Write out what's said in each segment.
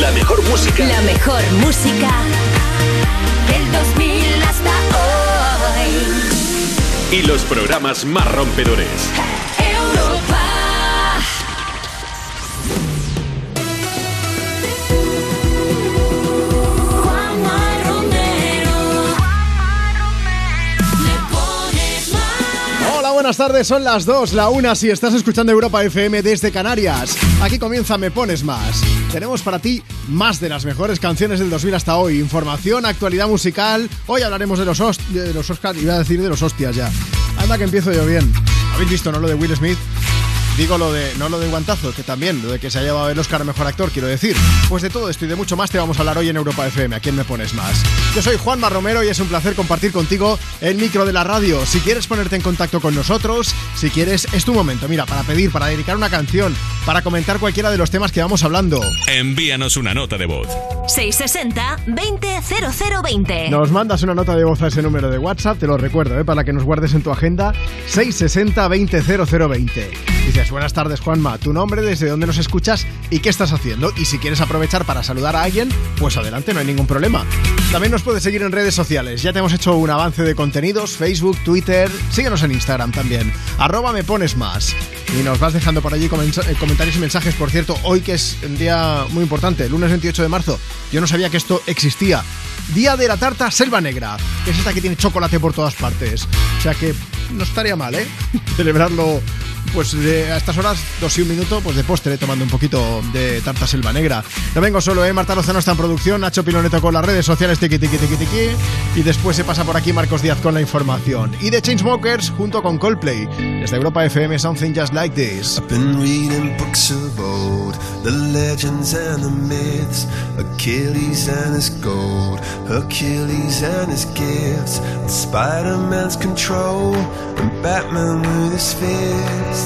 La mejor música. La mejor música del 2000 hasta hoy. Y los programas más rompedores. Buenas tardes, son las 2, la 1 si estás escuchando Europa FM desde Canarias. Aquí comienza Me Pones Más. Tenemos para ti más de las mejores canciones del 2000 hasta hoy. Información, actualidad musical. Hoy hablaremos de los, host- de los Oscars, iba a decir de los hostias ya. Anda que empiezo yo bien. ¿Habéis visto, no lo de Will Smith? Digo lo de, no lo de guantazo, que también, lo de que se ha llevado el Oscar a Mejor Actor, quiero decir. Pues de todo esto y de mucho más te vamos a hablar hoy en Europa FM. ¿A quién me pones más? Yo soy Juanma Romero y es un placer compartir contigo el micro de la radio. Si quieres ponerte en contacto con nosotros, si quieres, es tu momento. Mira, para pedir, para dedicar una canción, para comentar cualquiera de los temas que vamos hablando. Envíanos una nota de voz. 660 200020. Nos mandas una nota de voz a ese número de WhatsApp, te lo recuerdo, ¿eh? para que nos guardes en tu agenda, 660-200020. Dices, buenas tardes Juanma, tu nombre, desde dónde nos escuchas y qué estás haciendo. Y si quieres aprovechar para saludar a alguien, pues adelante, no hay ningún problema. También nos puedes seguir en redes sociales, ya te hemos hecho un avance de contenidos, Facebook, Twitter, síguenos en Instagram también, arroba me pones más. Y nos vas dejando por allí eh, comentarios y mensajes, por cierto, hoy que es un día muy importante, lunes 28 de marzo, yo no sabía que esto existía. Día de la tarta selva negra, que es esta que tiene chocolate por todas partes. O sea que no estaría mal, ¿eh? Celebrarlo, pues a estas horas, dos y un minuto, pues de postre, tomando un poquito de tarta selva negra. No vengo solo, ¿eh? Marta Lozano está en producción, Nacho Piloneto con las redes sociales, tiqui, tiqui, tiqui, tiqui. Y después se pasa por aquí Marcos Díaz con la información. Y de Chainsmokers junto con Coldplay. Desde Europa FM, Something Just Like This. Been reading books of the legends and the myths, Achilles and his gold, Hercules and his gifts, Spider Man's control, and Batman with his fist.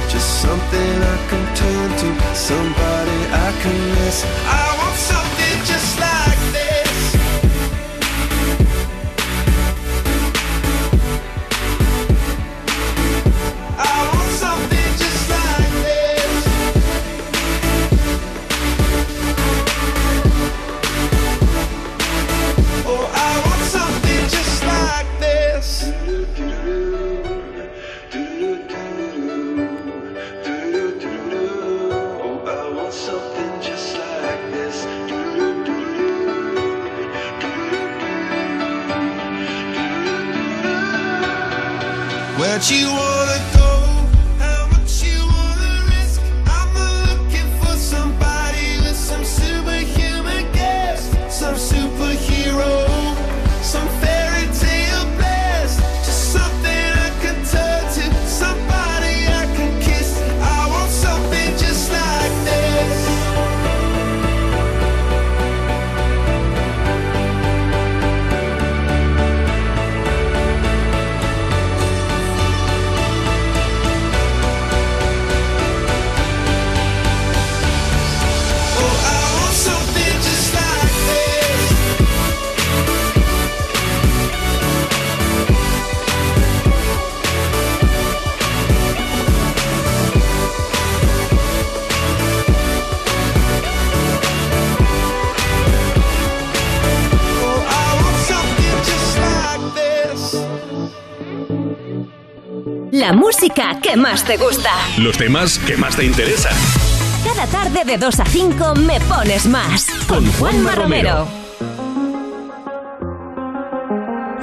Something I can turn to, somebody I can miss. I you wanna La música que más te gusta. Los temas que más te interesan. Cada tarde de 2 a 5 me pones más. Con Juanma Romero.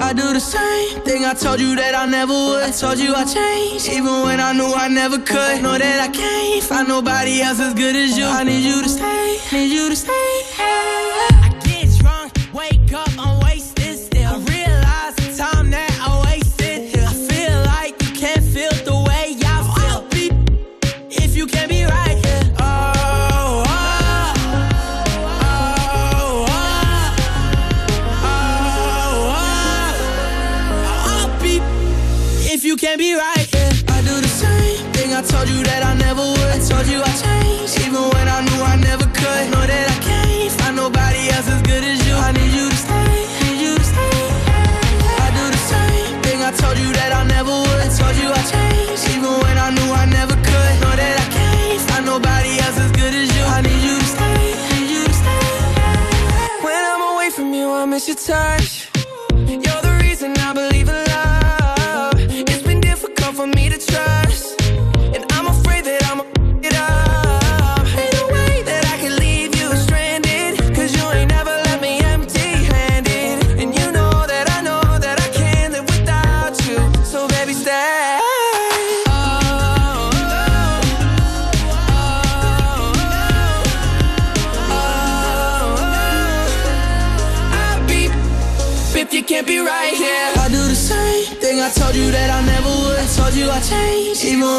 I do the same thing I told you that I never would. I told you I changed, even when I knew I never could. Know that I can't find nobody else as good as you. I need you to stay, need you to stay. Hey. your time.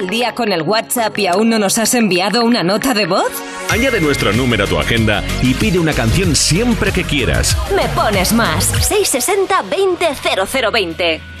al día con el WhatsApp y aún no nos has enviado una nota de voz? Añade nuestro número a tu agenda y pide una canción siempre que quieras. Me pones más. 660 200020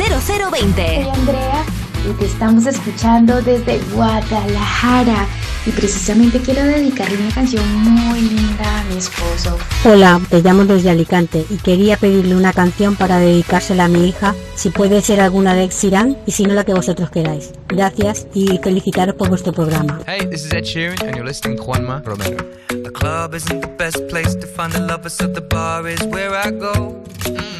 660-200020. Soy Andrea y te estamos escuchando desde Guadalajara. Y precisamente quiero dedicarle una canción muy linda a mi esposo. Hola, te llamo desde Alicante y quería pedirle una canción para dedicársela a mi hija, si puede ser alguna de Exirán y si no la que vosotros queráis. Gracias y felicitaros por vuestro programa. Hey, this is Ed Sheeran and you're listening to Juanma Romero. The club isn't the best place to find the lovers, so the bar is where I go. Mm.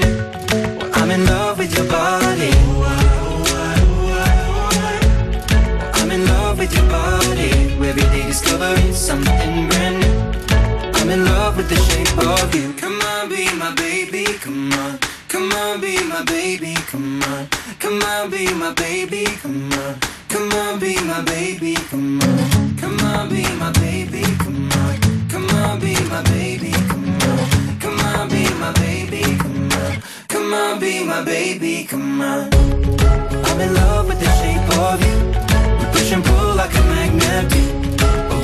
Something brand new. I'm in love with the shape of you. Come on, be my baby, come on. Come on, be my baby, come on. Come on, be my baby, come on. Come on, be my baby, come on. Come on, be my baby, come on. Come on, be my baby, come on. Come on, be my baby, come on. Come on, be my baby, come on. I'm in love with the shape of you. We push and pull like a magnet do.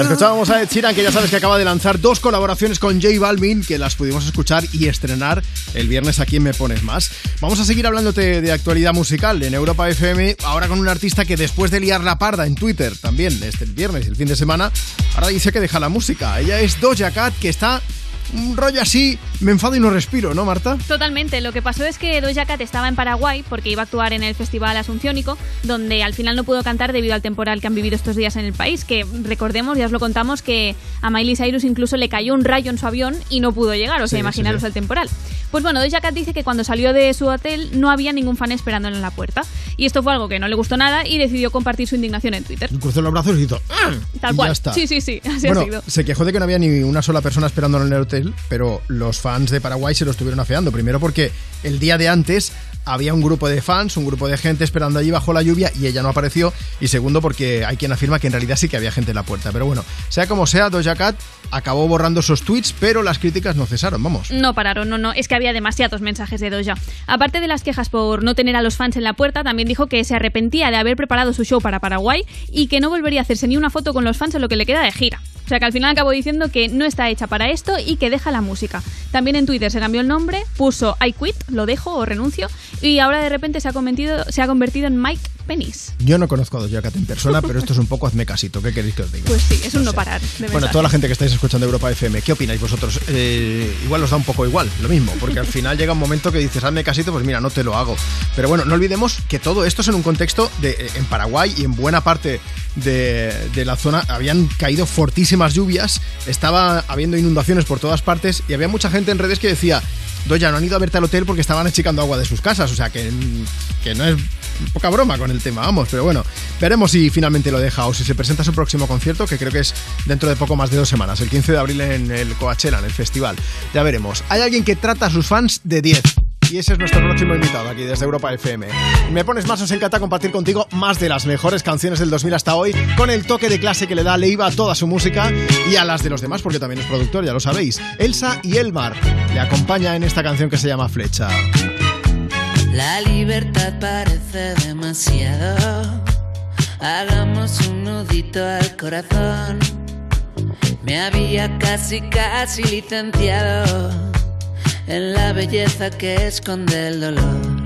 Escuchábamos a Ed Sheeran, que ya sabes que acaba de lanzar dos colaboraciones con J Balvin, que las pudimos escuchar y estrenar el viernes aquí en Me Pones Más. Vamos a seguir hablándote de actualidad musical en Europa FM, ahora con un artista que después de liar la parda en Twitter, también este viernes y el fin de semana, ahora dice que deja la música. Ella es Doja Cat, que está un rollo así, me enfado y no respiro, ¿no, Marta? Totalmente. Lo que pasó es que Doja Cat estaba en Paraguay porque iba a actuar en el Festival Asunciónico, donde al final no pudo cantar debido al temporal que han vivido estos días en el país. Que recordemos, ya os lo contamos, que a Miley Cyrus incluso le cayó un rayo en su avión y no pudo llegar. O sea, Sí, imaginaros sí, sí. el temporal. Pues bueno, Doja Cat dice que cuando salió de su hotel no había ningún fan esperándole en la puerta. Y esto fue algo que no le gustó nada y decidió compartir su indignación en Twitter. Cruzó los brazos y hizo... "Ah", Tal y cual. Ya está. Sí, sí, sí. Así bueno, ha sido. se quejó de que no había ni una sola persona esperándolo en el hotel, pero los fans de Paraguay se lo estuvieron afeando. Primero porque el día de antes había un grupo de fans, un grupo de gente esperando allí bajo la lluvia y ella no apareció. Y segundo porque hay quien afirma que en realidad sí que había gente en la puerta. Pero bueno, sea como sea, Doja Cat acabó borrando esos tweets, pero las críticas no cesaron, vamos. No pararon, no, no, es que había demasiados mensajes de Doja. Aparte de las quejas por no tener a los fans en la puerta, también dijo que se arrepentía de haber preparado su show para Paraguay y que no volvería a hacerse ni una foto con los fans en lo que le queda de gira. sea que al final acabó diciendo que no está hecha para esto y que deja la música. También en Twitter se cambió el nombre, puso I quit, lo dejo o renuncio, y ahora de repente se ha convertido, se ha convertido en Mike Penis. Yo no conozco a Doja Cat en persona, pero esto es un poco hazme casito. ¿Qué queréis que os diga? Pues sí, es un no, parar. bueno, toda la gente que estáis escuchando Europa FM, ¿qué opináis vosotros? Eh, igual os da un poco igual, lo mismo, porque al final llega un momento que dices hazme casito, pues mira, no te lo hago. Pero bueno, no olvidemos que todo esto es en un contexto de eh, en Paraguay y en buena parte de, la zona habían caído fortísimas lluvias, estaba habiendo inundaciones por todas partes y había mucha gente en redes que decía, Doya, no han ido a verte al hotel porque estaban achicando agua de sus casas, o sea que, que no es poca broma con el tema, vamos, pero bueno, veremos si finalmente lo deja o si se presenta su próximo concierto, que creo que es dentro de poco más de dos semanas, el 15 de abril en el Coachella, en el festival. Ya veremos. Hay alguien que trata a sus fans de 10. Y ese es nuestro próximo invitado aquí desde Europa FM. Me pones más, os encanta compartir contigo más de las mejores canciones del 2000 hasta hoy, con el toque de clase que le da Leiva a toda su música y a las de los demás, porque también es productor, ya lo sabéis. Elsa y Elmar le acompaña en esta canción que se llama Flecha. La libertad parece demasiado. Hagamos un nudito al corazón. Me había casi, casi licenciado en la belleza que esconde el dolor.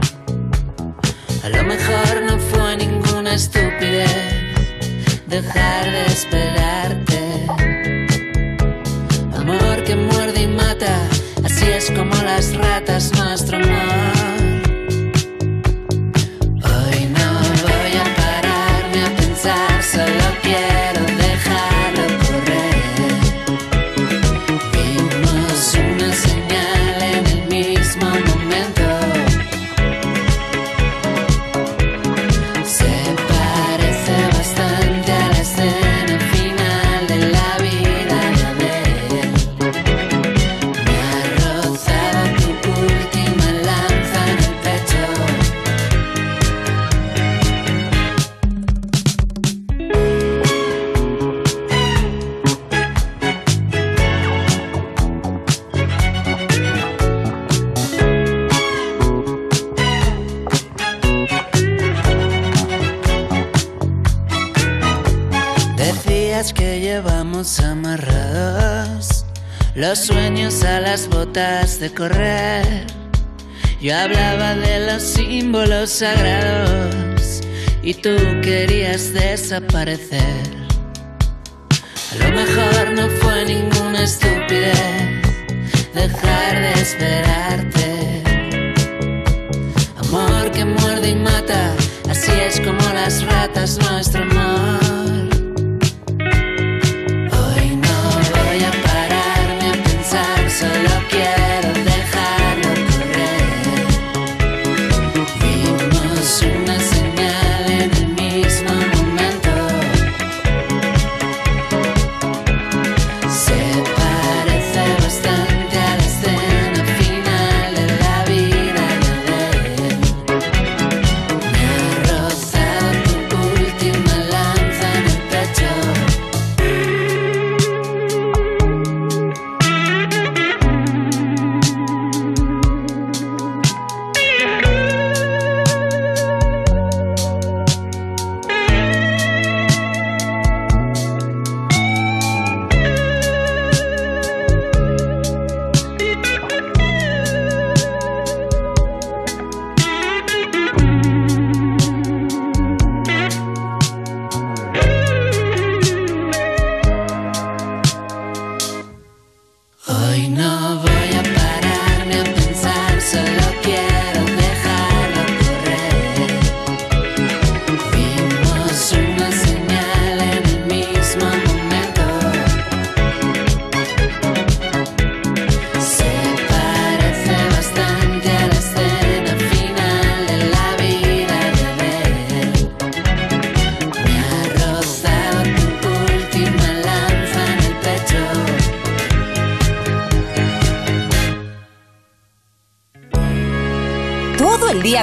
A lo mejor no fue ninguna estupidez dejar de esperarte. Amor que muerde y mata, así es como las ratas nuestro amor. De correr. Yo hablaba de los símbolos sagrados y tú querías desaparecer. A lo mejor no fue ninguna estupidez dejar de esperarte. Amor que muerde y mata, así es como las ratas nuestro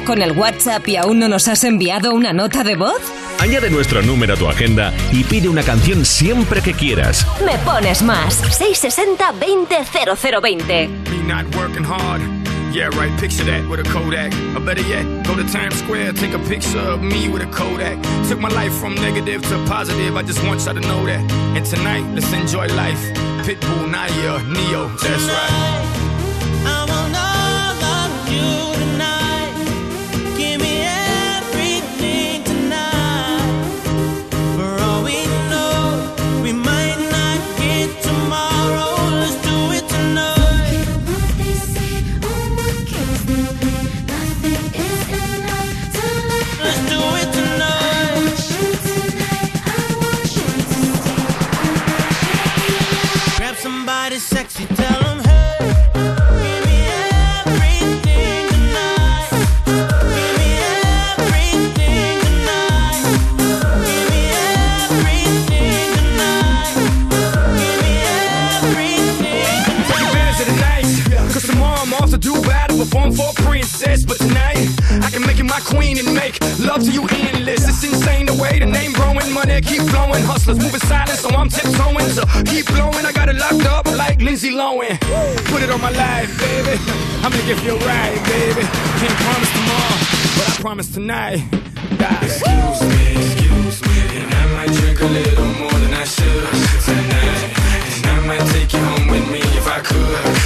con el WhatsApp y aún no nos has enviado una nota de voz? Añade nuestro número a tu agenda y pide una canción siempre que quieras. Me pones más. 660 20 0020. Yeah, right, picture that with a Kodak. Or better yet, go to Times Square, take a picture of me with a Kodak. Took my life from negative to positive, I just want y'all to know that. And tonight, let's enjoy life. Pitbull, Naya, Neo, that's right. Lohan. Put it on my life, baby. I'm gonna make it feel right, baby. Can't promise tomorrow, but I promise tonight. Die. Excuse me, excuse me, and I might drink a little more than I should tonight. And I might take you home with me if I could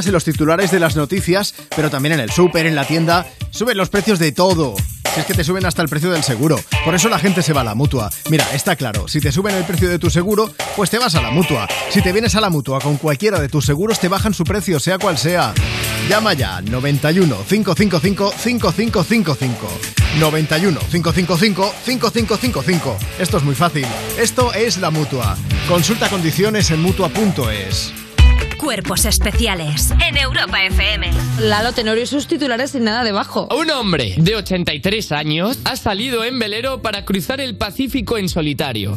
días en los titulares de las noticias, pero también en el súper, en la tienda. Suben los precios de todo. Si es que te suben hasta el precio del seguro. Por eso la gente se va a la mutua. Mira, está claro, si te suben el precio de tu seguro, pues te vas a la mutua. Si te vienes a la mutua con cualquiera de tus seguros, te bajan su precio, sea cual sea. Llama ya 91 555 5555. 91 555 5555. Esto es muy fácil. Esto es la mutua. Consulta condiciones en mutua.es. Cuerpos especiales en Europa FM. Lalo Tenorio y sus titulares sin nada debajo. Un hombre de 83 años ha salido en velero para cruzar el Pacífico en solitario.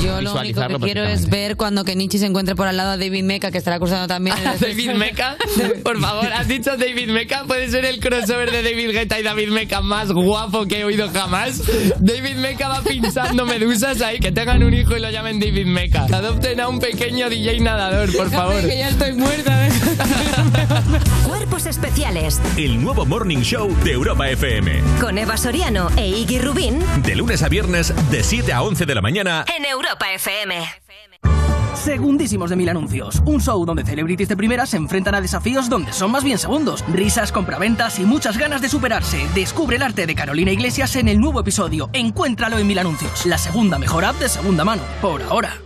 Yo lo único que quiero es ver cuando Kenichi se encuentre por al lado a David Meca, que estará cruzando también. el David Meca, por favor, has dicho David Meca, puede ser el crossover de David Guetta y David Meca más guapo que he oído jamás. David Meca va pinchando medusas ahí, que tengan un hijo y lo llamen David Meca. Adopten a un pequeño DJ nadador, por favor. que ya estoy muerta. Cuerpos especiales El nuevo Morning Show de Europa FM. con Eva Soriano e Iggy Rubín De lunes a viernes, de 7 a 11 de la mañana. en Europa FM. Segundísimos de Mil Anuncios. Un show donde celebrities de primera se enfrentan a desafíos donde son más bien segundos. Risas, compraventas y muchas ganas de superarse. Descubre el arte de Carolina Iglesias en el nuevo episodio. Encuéntralo en Mil Anuncios. La segunda mejor app de segunda mano. Por ahora.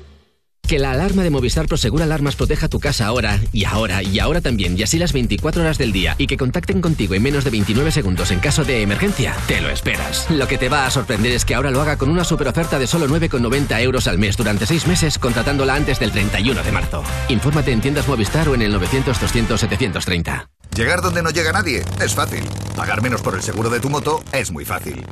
Que la alarma de Movistar Prosegur Alarmas proteja tu casa ahora, y ahora, y ahora también, y así las 24 horas del día, y que contacten contigo en menos de 29 segundos en caso de emergencia, te lo esperas. Lo que te va a sorprender es que ahora lo haga con una super oferta de solo 9,90 euros al mes durante 6 meses, contratándola antes del 31 de marzo. Infórmate en tiendas Movistar o en el 900-200-730. Llegar donde no llega nadie es fácil. Pagar menos por el seguro de tu moto es muy fácil.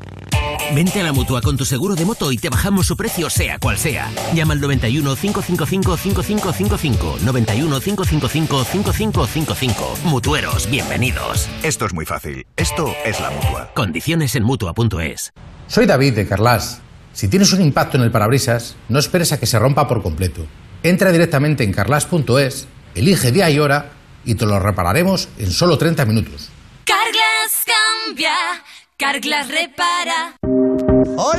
Vente a la mutua con tu seguro de moto y te bajamos su precio, sea cual sea. Llama al 91 555 5555. 91 555 5555. Mutueros, bienvenidos. Esto es muy fácil. Esto es la mutua. Condiciones en mutua.es. Soy David de Carlas. Si tienes un impacto en el parabrisas, no esperes a que se rompa por completo. Entra directamente en carlas.es, elige día y hora y te lo repararemos en solo 30 minutos. Carglass cambia, Carglass repara.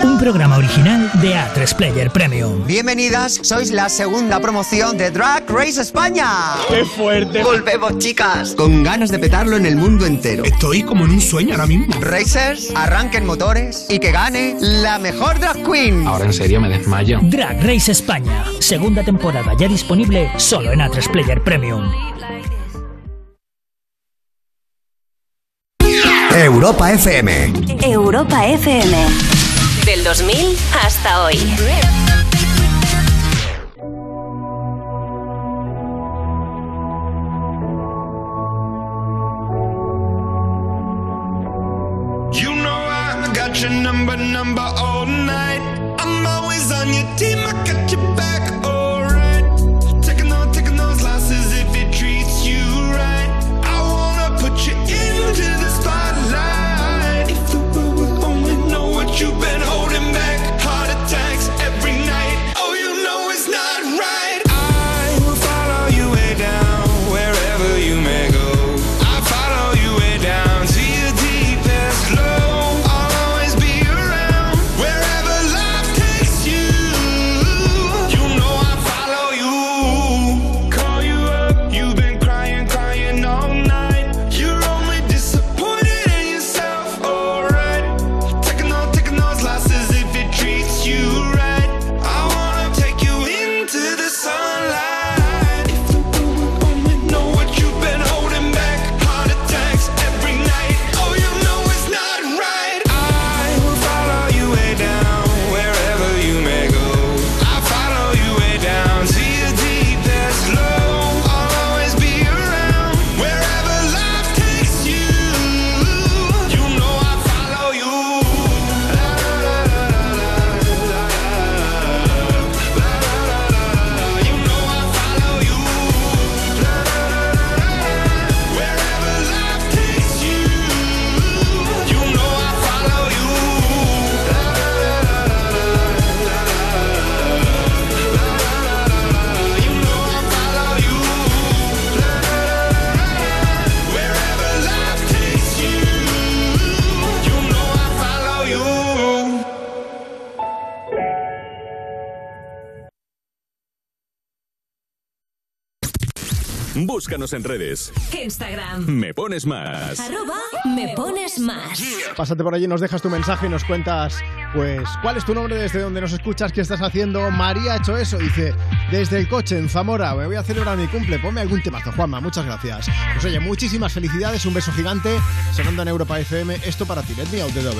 Un programa original de A3 Player Premium. Bienvenidas, sois la segunda promoción de Drag Race España. ¡Qué fuerte! Volvemos, chicas, con ganas de petarlo en el mundo entero. Estoy como en un sueño ahora mismo. Racers, arranquen motores y que gane la mejor drag queen. Ahora en serio me desmayo. Drag Race España, segunda temporada ya disponible solo en A3 Player Premium. Europa FM. Europa FM. Del 2000 hasta hoy. You know I got your number, number all night. I'm always on your team, I got your back, Búscanos en redes. Instagram. Me pones más. Arroba me pones más. Pásate por allí, nos dejas tu mensaje y nos cuentas, pues, ¿cuál es tu nombre? ¿Desde dónde nos escuchas? ¿Qué estás haciendo? María ha hecho eso. Dice, desde el coche en Zamora, me voy a celebrar mi cumple. Ponme algún temazo, Juanma. Muchas gracias. Pues oye, muchísimas felicidades, un beso gigante. Sonando en Europa FM, esto para ti. Let me out the door.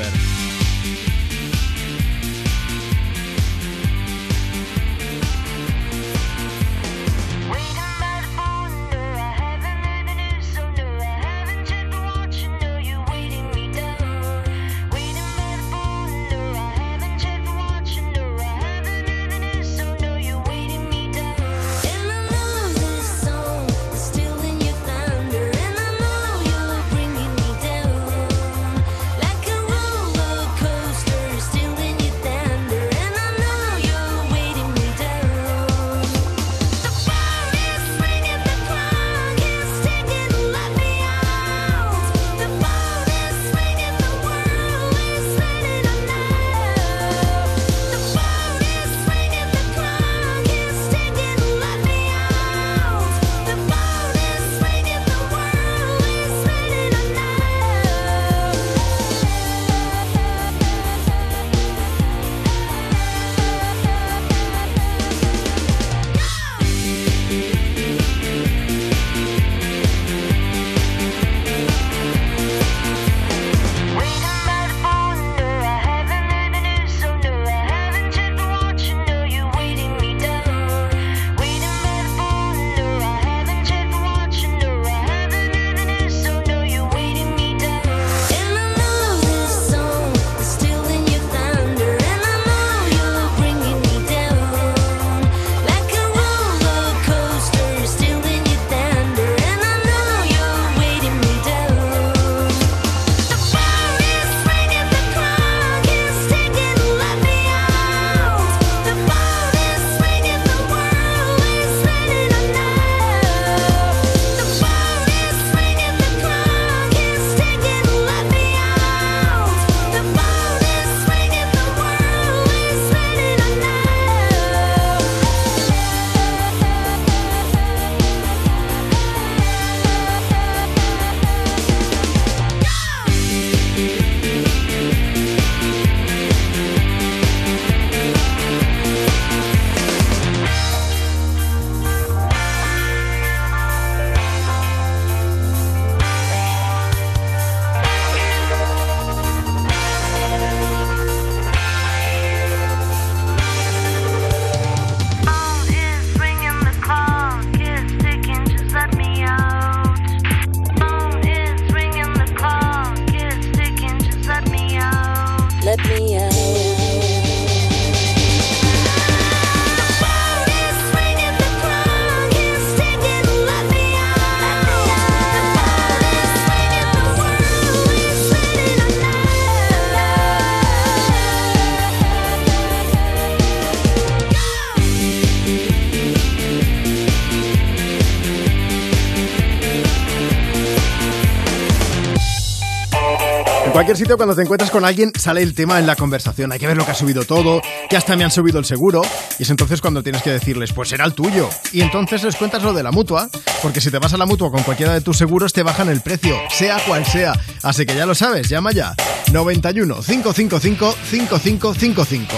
Cualquier sitio cuando te encuentras con alguien sale el tema en la conversación. Hay que ver lo que ha subido todo, que hasta me han subido el seguro. Y es entonces cuando tienes que decirles, pues será el tuyo. Y entonces les cuentas lo de la mutua, porque si te vas a la mutua con cualquiera de tus seguros te bajan el precio, sea cual sea. Así que ya lo sabes, llama ya. 91 555 5555.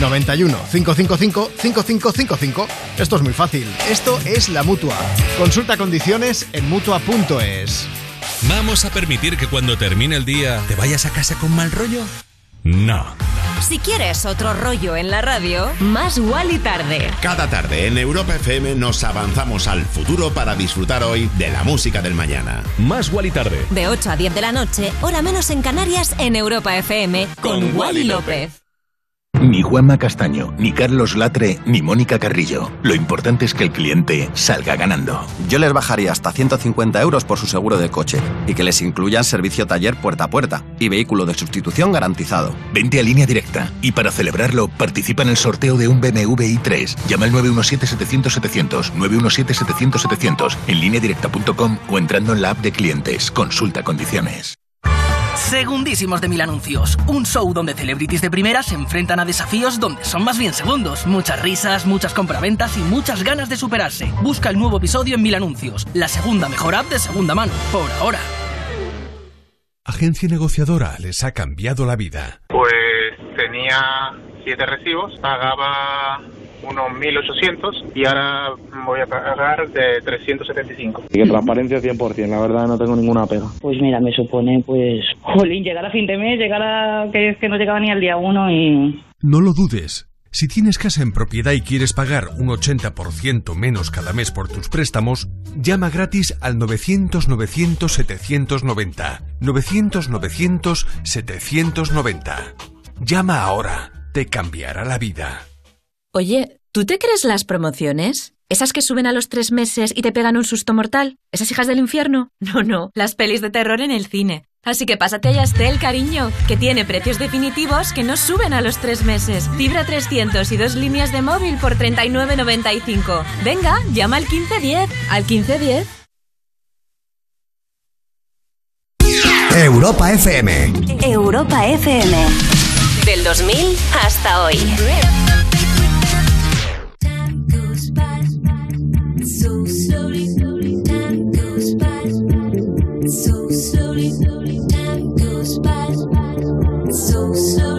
91 555 5555. Esto es muy fácil. Esto es la mutua. Consulta condiciones en mutua.es. ¿Vamos a permitir que cuando termine el día te vayas a casa con mal rollo? No. Si quieres otro rollo en la radio, más y tarde. Cada tarde en Europa FM nos avanzamos al futuro para disfrutar hoy de la música del mañana. Más y tarde. De 8 a 10 de la noche, hora menos en Canarias, en Europa FM, con, Wally López. Ni Juanma Castaño, ni Carlos Latre, ni Mónica Carrillo. Lo importante es que el cliente salga ganando. Yo les bajaría hasta 150 euros por su seguro de coche y que les incluyan servicio taller puerta a puerta y vehículo de sustitución garantizado. Vente a línea directa y para celebrarlo participa en el sorteo de un BMW i3. Llama al 917-700-700, 917-700-700 en lineadirecta.com o entrando en la app de clientes. Consulta condiciones. Segundísimos de Mil Anuncios. Un show donde celebrities de primera se enfrentan a desafíos donde son más bien segundos. Muchas risas, muchas compraventas y muchas ganas de superarse. Busca el nuevo episodio en Mil Anuncios, la segunda mejor app de segunda mano. Por ahora. Agencia negociadora les ha cambiado la vida. Pues tenía siete recibos, pagaba unos 1.800 y ahora voy a pagar de 375. Y que transparencia 100%, la verdad no tengo ninguna pega. Pues mira, me supone, pues, jolín, llegar a fin de mes, llegar a que es que no llegaba ni al día uno y... No lo dudes. Si tienes casa en propiedad y quieres pagar un 80% menos cada mes por tus préstamos, llama gratis al 900-900-790. 900-900-790. Llama ahora. Te cambiará la vida. Oye, ¿tú te crees las promociones? ¿Esas que suben a los tres meses y te pegan un susto mortal? ¿Esas hijas del infierno? No, no, las pelis de terror en el cine. Así que pásate a Yastel, cariño, que tiene precios definitivos que no suben a los tres meses. Fibra 300 y dos líneas de móvil por 39.95. Venga, llama al 1510. ¿Al 1510? Europa FM. Europa FM. Del 2000 hasta hoy. So slowly, slowly, time goes by. So slowly, slowly, time goes by. So slowly,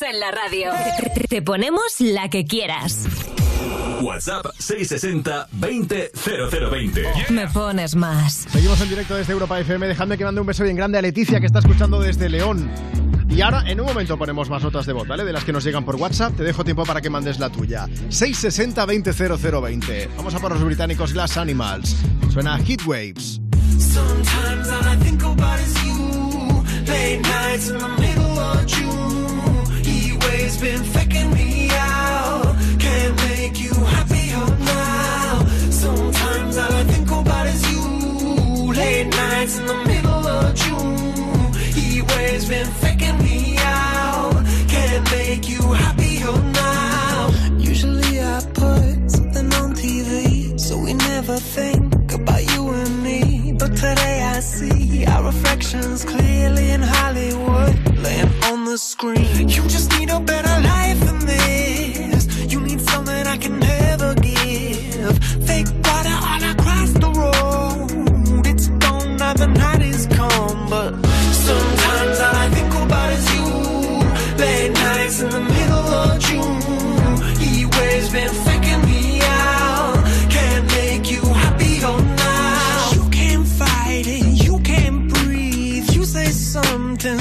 en la radio. Te ponemos la que quieras. WhatsApp 660 20 0020. Me pones más. Seguimos en directo desde Europa FM. Dejadme que mande un beso bien grande a Leticia, que está escuchando desde León. Y ahora, en un momento, ponemos más notas de voz, ¿vale? De las que nos llegan por WhatsApp. Te dejo tiempo para que mandes la tuya. 660 20 0020. Vamos a por los británicos Glass Animals. Suena Heat Waves. Sometimes all I think about is you. Late nights in the middle of June. Waves been faking me out. Can't make you happier now. Sometimes all I think about is you. Late nights in the middle of June. Heat waves been faking me out. Can't make you happier now. Usually I put something on TV, so we never think about you and me. But today I see our reflections clearly in Hollywood, laying on the screen. You just need a better life than this. You need something I can never give. Fake water all across the road. It's gone now, the night is come, but sometimes all I think about is you. Late nights in the middle of June. Heat waves been faking me out. Can't make you happier now. You can't fight it, you can't breathe. You say something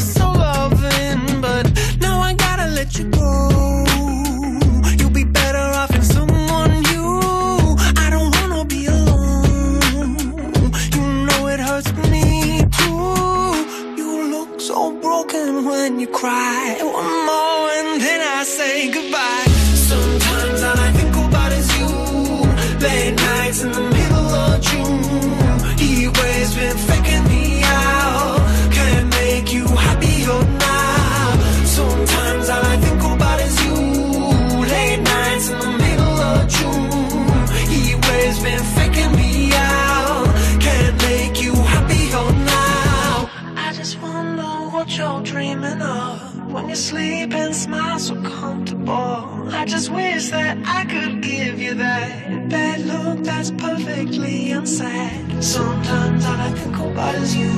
Is you.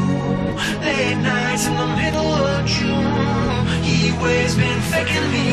Late nights in the middle of June. Heat waves been faking me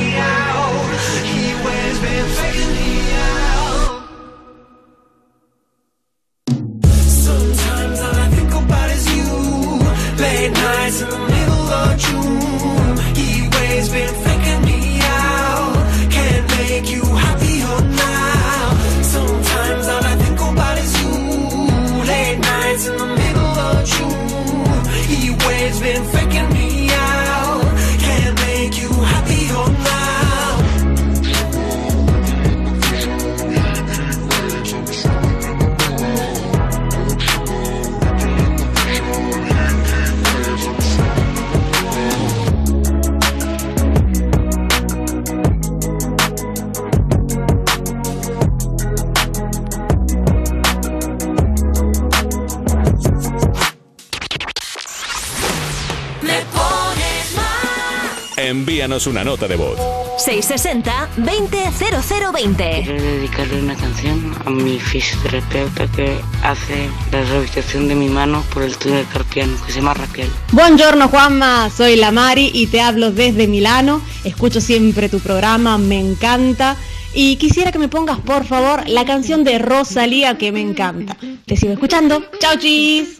Envíanos una nota de voz. 660 200020. Quiero dedicarle una canción a mi fisioterapeuta que hace la rehabilitación de mi mano por el túnel carpiano, que se llama Raquel. Buongiorno Juanma, soy la Mari y te hablo desde Milano. Escucho siempre tu programa, me encanta. Y quisiera que me pongas por favor la canción de Rosalía que me encanta. Te sigo escuchando. Chao chis.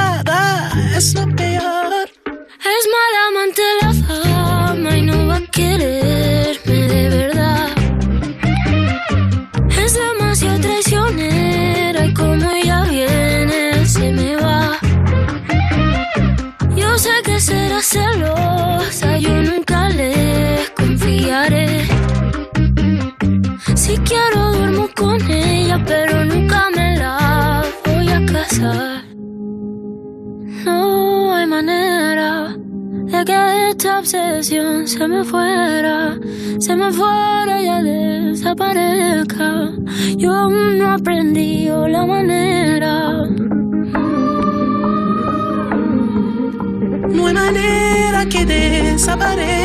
somebody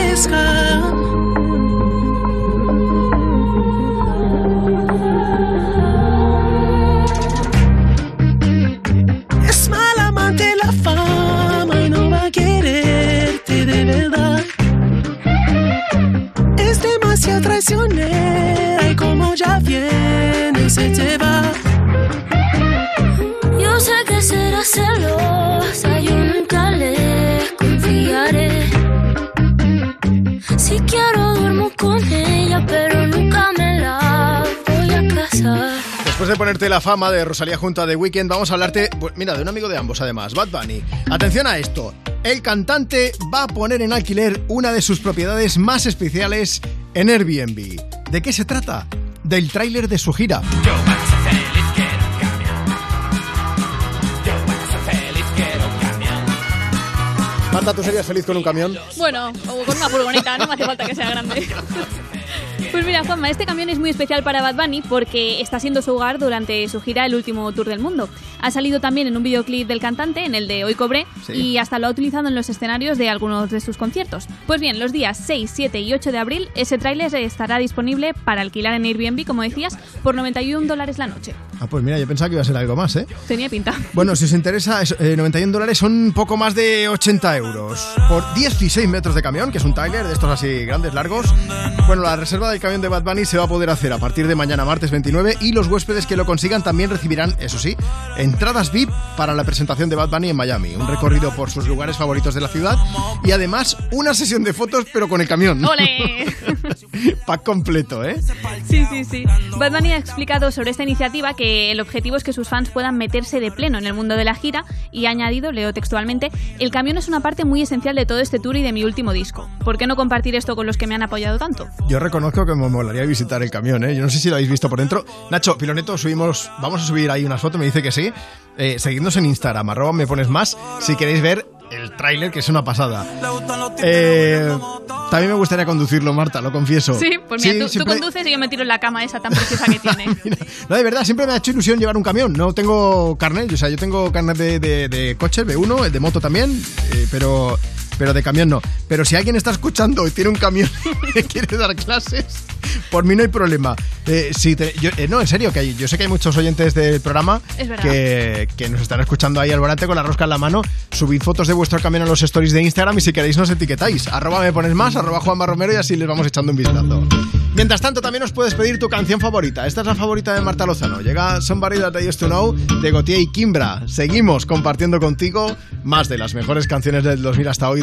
la fama de Rosalía junto a The Weeknd, vamos a hablarte, mira, de un amigo de ambos además, Bad Bunny. Atención a esto. El cantante va a poner en alquiler una de sus propiedades más especiales en Airbnb. ¿De qué se trata? Del tráiler de su gira. Marta, ¿tú serías feliz con un camión? Bueno, o con una furgoneta, no me hace falta que sea grande. Pues mira, Juanma, este camión es muy especial para Bad Bunny porque está siendo su hogar durante su gira El último tour del mundo. Ha salido también en un videoclip del cantante, en el de Hoy Cobré, Sí. y hasta lo ha utilizado en los escenarios de algunos de sus conciertos. Pues bien, los días 6, 7 y 8 de abril, ese tráiler estará disponible para alquilar en Airbnb, como decías, por 91 dólares la noche. Ah, pues mira, yo pensaba que iba a ser algo más, ¿eh? Tenía pinta. Bueno, si os interesa, es- eh, 91 dólares son poco más de 80 euros. Por 16 metros de camión, que es un trailer de estos así grandes, largos. Bueno, la reserva del camión de Bad Bunny se va a poder hacer a partir de mañana, martes 29, y los huéspedes que lo consigan también recibirán, eso sí, entradas VIP para la presentación de Bad Bunny en Miami. Un recorrido por sus lugares favoritos de la ciudad y además una sesión de fotos, pero con el camión. ¡Ole! Pack completo, ¿eh? Sí, sí, sí. Bad Bunny ha explicado sobre esta iniciativa que el objetivo es que sus fans puedan meterse de pleno en el mundo de la gira y añadido, leo textualmente, el camión es una parte muy esencial de todo este tour y de mi último disco. ¿Por qué no compartir esto con los que me han apoyado tanto? Yo reconozco que me molaría visitar el camión, ¿eh? Yo no sé si lo habéis visto por dentro. Nacho, Piloneto, subimos, vamos a subir ahí unas fotos, me dice que sí. Eh, seguidnos en Instagram, arroba me pones más, si queréis ver el tráiler, que es una pasada. Eh, también me gustaría conducirlo, Marta, lo confieso. Sí, pues mira, Sí, tú, conduces y yo me tiro en la cama esa tan preciosa que tiene. No, de verdad, siempre me ha hecho ilusión llevar un camión. No tengo carnet, o sea, yo tengo carnet de, de- de coche, B1, el de moto también, eh, pero, pero de camión no. Pero si alguien está escuchando y tiene un camión y quiere dar clases, por mí no hay problema. Eh, si te- yo- eh, no, en serio, que hay- yo sé que hay muchos oyentes del programa que, que nos están escuchando ahí al volante con la rosca en la mano. Subid fotos de vuestro camión a los stories de Instagram y si queréis nos etiquetáis. Arroba me pones más, arroba Juanma Romero y así les vamos echando un vistazo. Mientras tanto, también os puedes pedir tu canción favorita. Esta es la favorita de Marta Lozano. Llega Somebody That I Used to Know de Gautier y Kimbra. Seguimos compartiendo contigo más de las mejores canciones del 2000 hasta hoy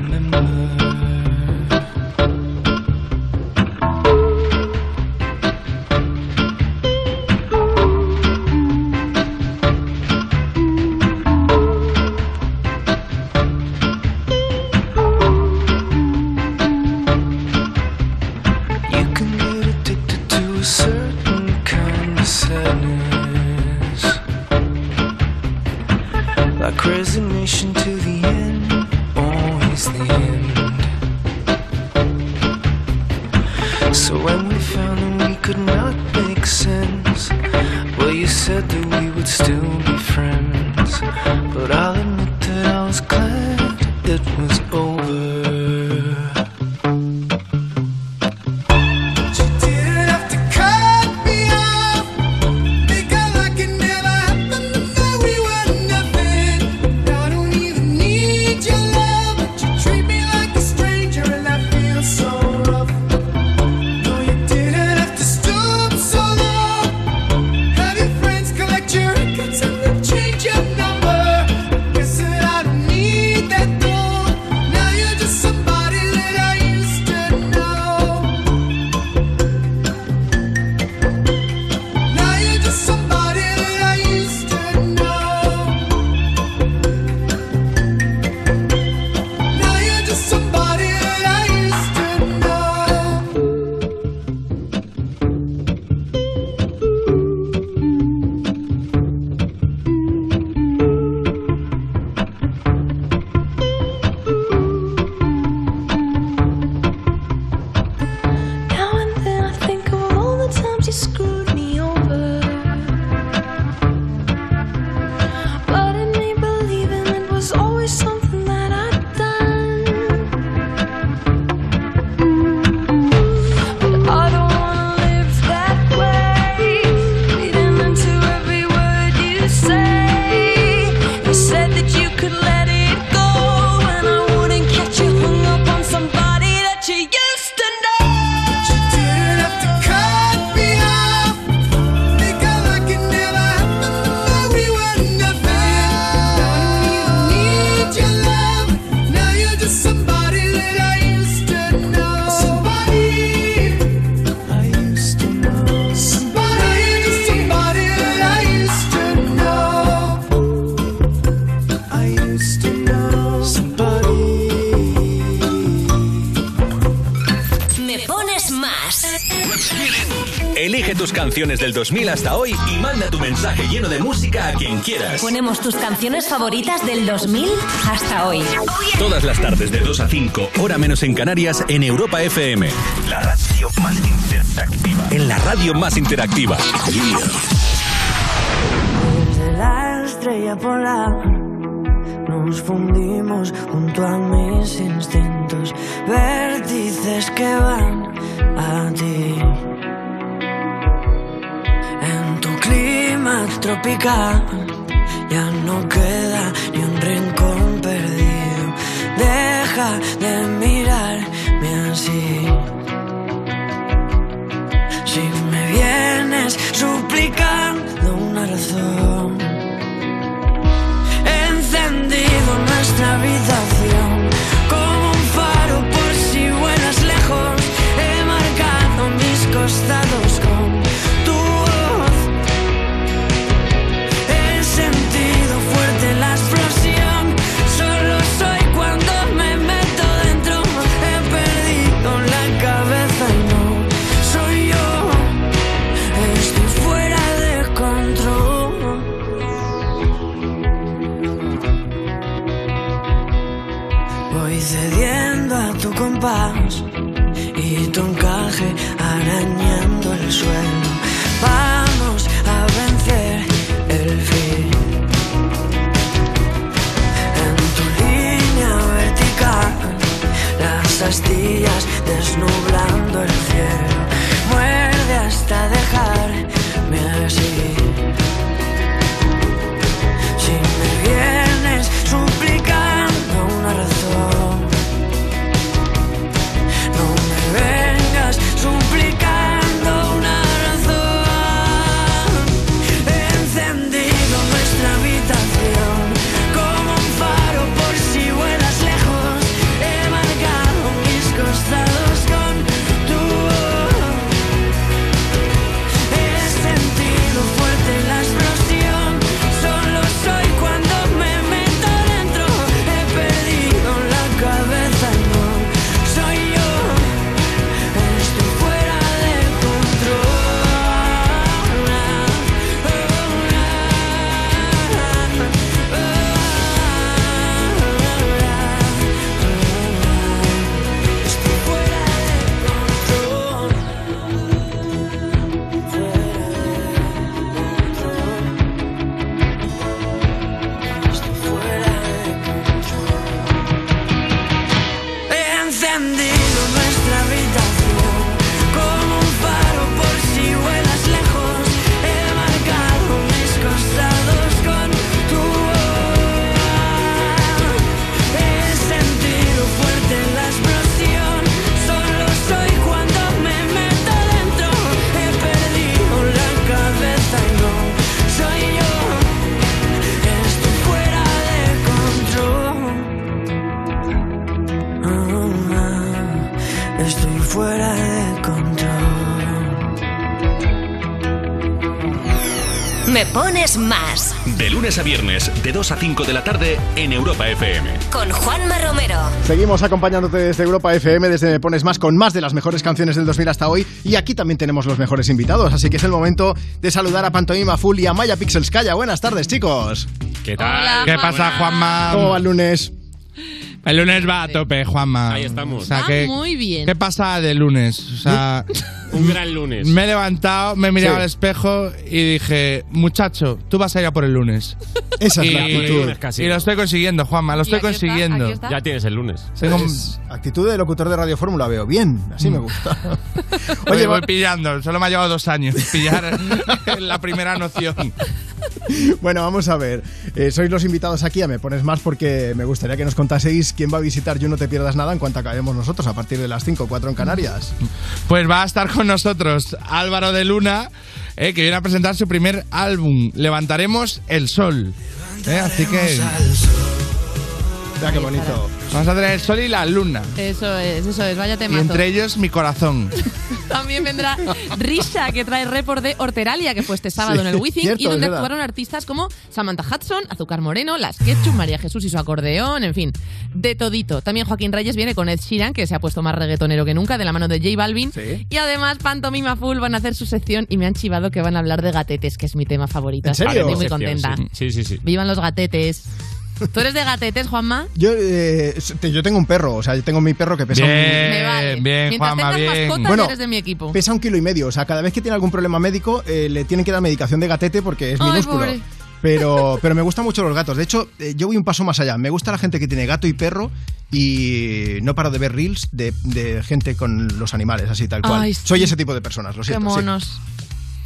2000 hasta hoy y manda tu mensaje lleno de música a quien quieras. Ponemos tus canciones favoritas del 2000 hasta hoy. Todas las tardes de 2 a 5, hora menos en Canarias, en Europa FM. La radio más interactiva. En la radio más interactiva. Desde la estrella polar nos fundimos junto a mis instintos, vértices que van a ti. tropical. Ya no queda ni un rincón perdido. Deja de mirarme así. Si me vienes suplicando una razón, encendido nuestra vida. y tu encaje arañando el suelo. Vamos a vencer el fin. En tu línea vertical, las astillas desnublando el cielo. Muerde hasta de pones más De lunes a viernes, de 2 a 5 de la tarde en Europa FM. con Juanma Romero. Seguimos acompañándote desde Europa FM, desde Me Pones Más, con más de las mejores canciones del 2000 hasta hoy. Y aquí también tenemos los mejores invitados, así que es el momento de saludar a Pantomima Full y a Maya Pixelskaya. Buenas tardes, chicos. ¿Qué tal? ¿Qué pasa, Juanma? ¿Cómo va el lunes? El lunes va a tope, Juanma. Ahí estamos. O sea, Va que- muy bien. ¿Qué pasa de lunes? O sea, Un gran lunes. me he levantado, me he mirado Sí. al espejo y dije, muchacho, tú vas a ir a por el lunes. Esa es y, la actitud. Y lo estoy consiguiendo, Juanma, lo estoy consiguiendo. Ya tienes el lunes. Tengo- Es actitud de locutor de Radio Fórmula, veo. Bien, así me gusta. Oye, Oye, voy va- pillando, solo me ha llevado dos años pillar la primera noción. Bueno, vamos a ver. Eh, sois los invitados aquí, a me pones más porque me gustaría que nos contaseis quién va a visitar You No Te Pierdas Nada en cuanto acabemos nosotros a partir de las 5 o 4 en Canarias. Pues va a estar con nosotros Álvaro de Luna, eh, que viene a presentar su primer álbum, Levantaremos el Sol. Eh, así que Mira qué bonito. vamos a tener el sol y la luna. Eso es, eso es, vaya Y temazo. entre ellos mi corazón. También vendrá Risha, que trae report de Horteralia, que fue este sábado Sí, en el Wizzing, y donde actuaron artistas como Samantha Hudson, Azúcar Moreno, Las Ketchup, María Jesús y su acordeón, en fin, de todito. También Joaquín Reyes viene con Ed Sheeran, que se ha puesto más reggaetonero que nunca, de la mano de J Balvin. Y además, Pantomima Full van a hacer su sección y me han chivado que van a hablar de gatetes, que es mi tema favorito. ¿En serio? Estoy muy contenta. Sí, sí, sí. Vivan los gatetes. ¿Tú eres de gatetes, Juanma? Yo, eh, te- yo tengo un perro, o sea, yo tengo mi perro que pesa Bien, un... Me vale. bien, Mientras Juanma, tengas bien. mascotas, Bueno, eres de mi equipo. Pesa un kilo y medio, o sea, cada vez que tiene algún problema médico eh, le tienen que dar medicación de gatete porque es Ay, minúsculo. pobre. Pero, pero me gustan mucho los gatos. De hecho, eh, yo voy un paso más allá. Me gusta la gente que tiene gato y perro y no paro de ver reels de, de gente con los animales, así tal cual. Ay, sí. Soy ese tipo de personas, lo Qué siento. sí. monos.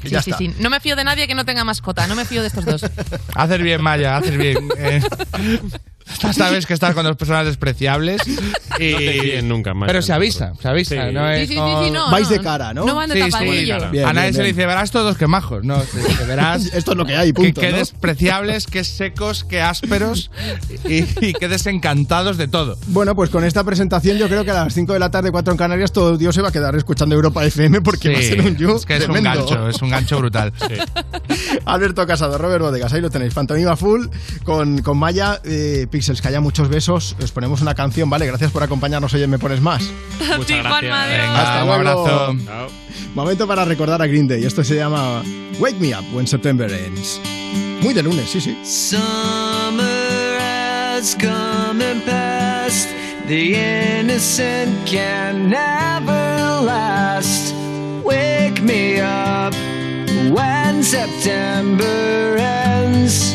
Sí, Ya sí, está. sí. No me fío de nadie que no tenga mascota. No me fío de estos dos. Haces bien, Maya, haces bien. Eh, sabes que estás con dos personas despreciables y... No te fíes nunca, Maya, Pero se te avisa, se avisa. Sí. No Sí, es sí, sí, sí, no, Vais no. de cara, ¿no? No van de Sí, sí. tapadillo. Bien, a nadie bien, se le dice, verás todos que majos. No, se dice, verás Esto es lo que hay, que, punto. que ¿no? despreciables, que secos, que ásperos y, y que desencantados de todo. Bueno, pues con esta presentación yo creo que a las 5 de la tarde, 4 en Canarias, todo Dios se va a quedar escuchando Europa FM porque va a ser un you es que es un gancho, es un gancho brutal. Alberto Casado, Robert Bodegas, ahí lo tenéis. Pantomima full con, con Maya, eh, Pixels, que haya muchos besos. Os ponemos una canción, ¿vale? Gracias por acompañarnos hoy en Me Pones Más. Muchas gracias. Venga, Hasta un luego. abrazo. Chao. Momento para recordar a Green Day. Esto se llama Wake Me Up When September Ends. Muy de lunes, sí, sí. Summer has come and passed. The innocent can never last. Wake me up when September ends.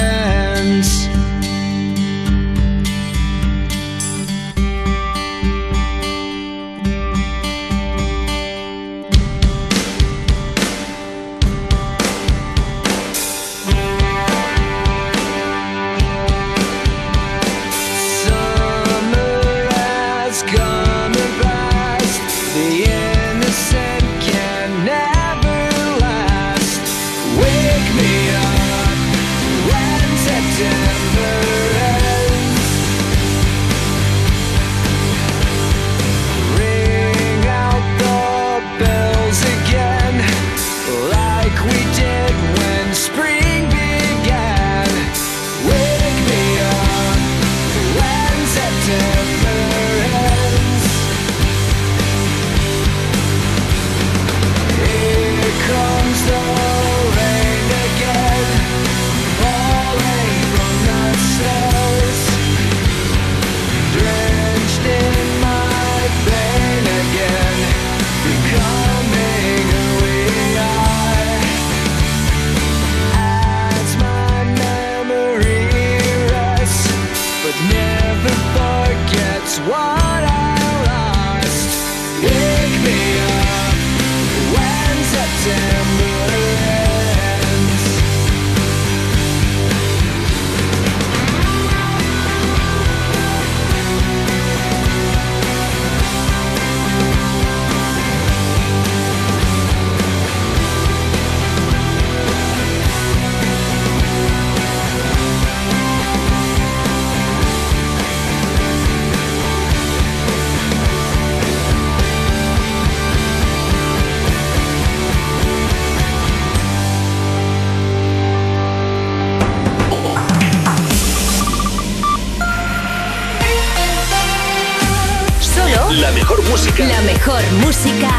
Mejor música. La mejor música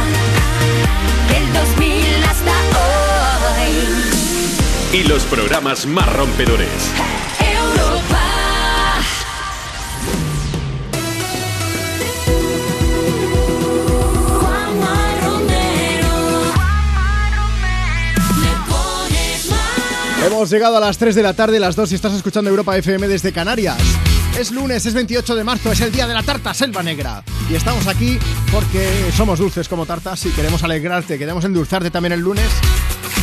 del 2000 hasta hoy. Y los programas más rompedores. Europa. Juanma Romero. Me pones más. Hemos llegado a las 3 de la tarde, las 2 y estás escuchando Europa FM desde Canarias. Es lunes, es 28 de marzo, es el día de la tarta selva negra. Y estamos aquí porque somos dulces como tartas y queremos alegrarte, queremos endulzarte también el lunes,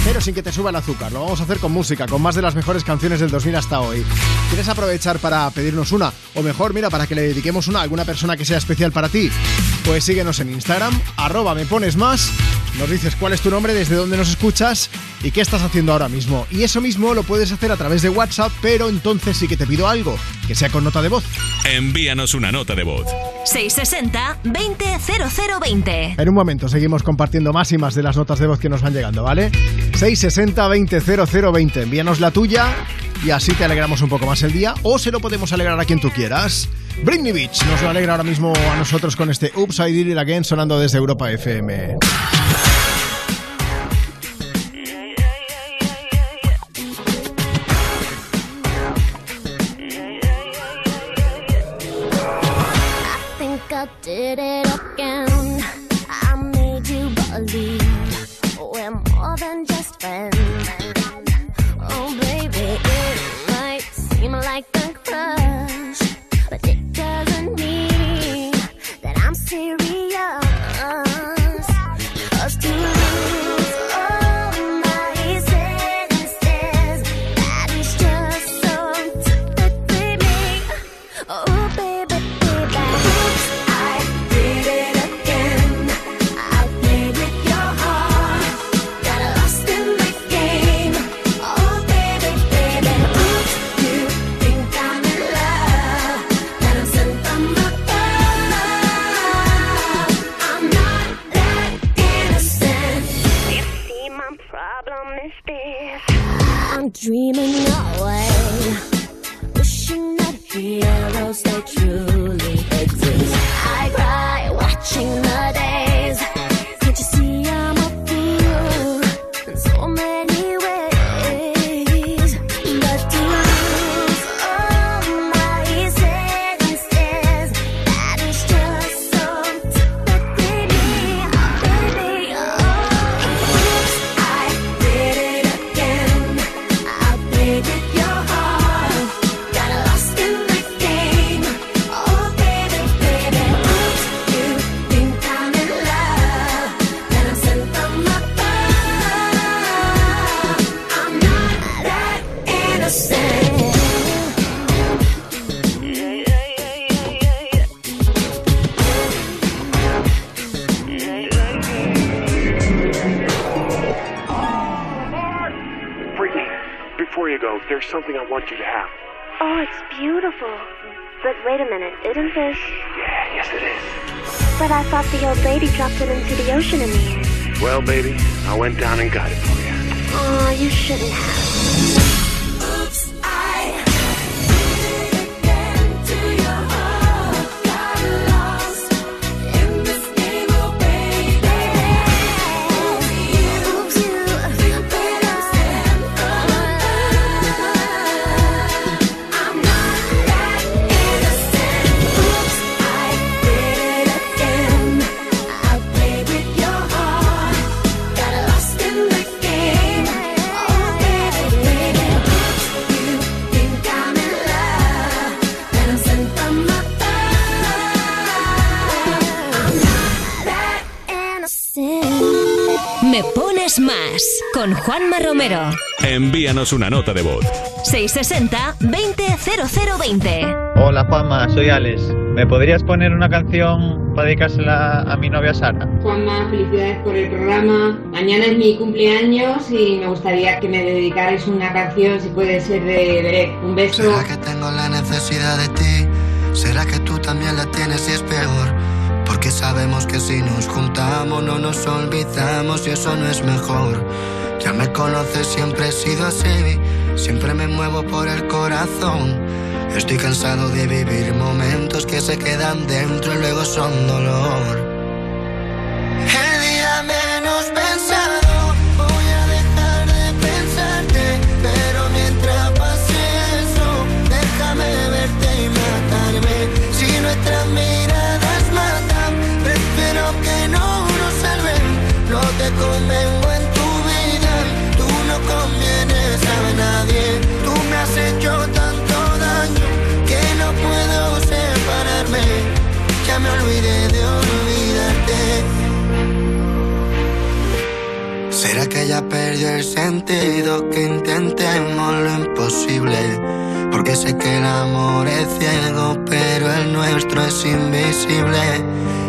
pero sin que te suba el azúcar. Lo vamos a hacer con música, con más de las mejores canciones del 2000 hasta hoy. ¿Quieres aprovechar para pedirnos una? O mejor, mira, para que le dediquemos una a alguna persona que sea especial para ti. Pues síguenos en Instagram, arroba me pones más, nos dices cuál es tu nombre, desde dónde nos escuchas y qué estás haciendo ahora mismo. Y eso mismo lo puedes hacer a través de WhatsApp, pero entonces sí que te pido algo, que sea con nota de voz. Envíanos una nota de voz. 660 200020. En un momento seguimos compartiendo más y más de las notas de voz que nos van llegando, ¿vale? 660 200020. Envíanos la tuya y así te alegramos un poco más el día o se lo podemos alegrar a quien tú quieras. Britney Beach nos lo alegra ahora mismo a nosotros con este Did It Again sonando desde Europa FM. Dropped it into the ocean in the end. Well, baby, I went down and got it for you. Oh, you shouldn't have. Romero. Envíanos una nota de voz. 660 200020. Hola Juanma, soy Alex. ¿Me podrías poner una canción para dedicársela a mi novia Sara? Juanma, felicidades por el programa. Mañana es mi cumpleaños y me gustaría que me dedicarais una canción, si puede ser de Derek. Un beso. ¿Será que tengo la necesidad de ti? ¿Será que tú también la tienes y es peor? Porque sabemos que si nos juntamos no nos olvidamos y eso no es mejor. Ya me conoces, siempre he sido así. Siempre me muevo por el corazón. Estoy cansado de vivir momentos que se quedan dentro y luego son dolor. que ya perdió el sentido, que intentemos lo imposible. Porque sé que el amor es ciego, pero el nuestro es invisible.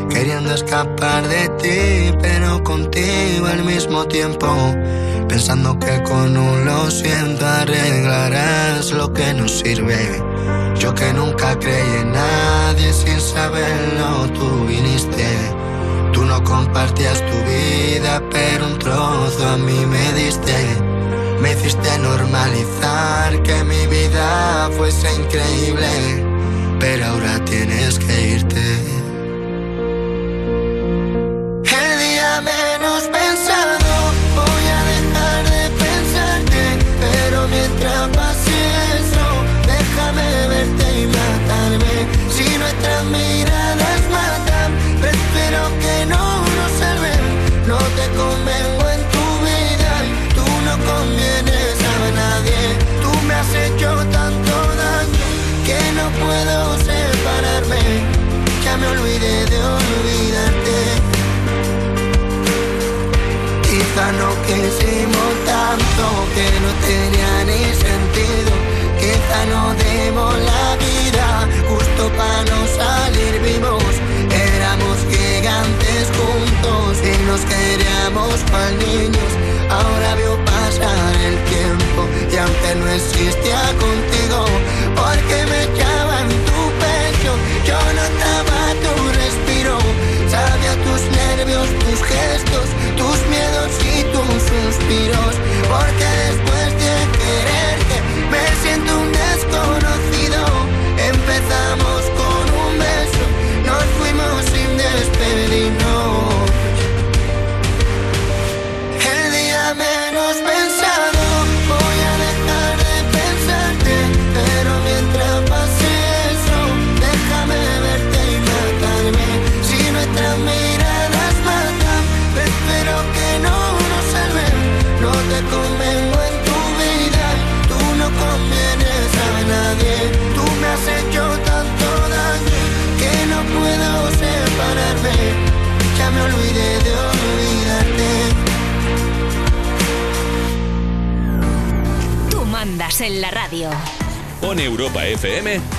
Queriendo escapar de ti, pero contigo al mismo tiempo. Pensando que con un lo siento arreglarás lo que nos sirve. Yo que nunca creí en nadie sin saberlo, tú viniste no compartías tu vida, pero un trozo a mí me diste. Me hiciste normalizar que mi vida fuese increíble, pero ahora tienes que irte. El día menos pensado. que hicimos tanto que no tenía ni sentido. Quizá no demos la vida justo para no salir vivos. Éramos gigantes juntos y nos queríamos para niños. Ahora veo pasar el tiempo y aunque no existía contigo, porque me porque después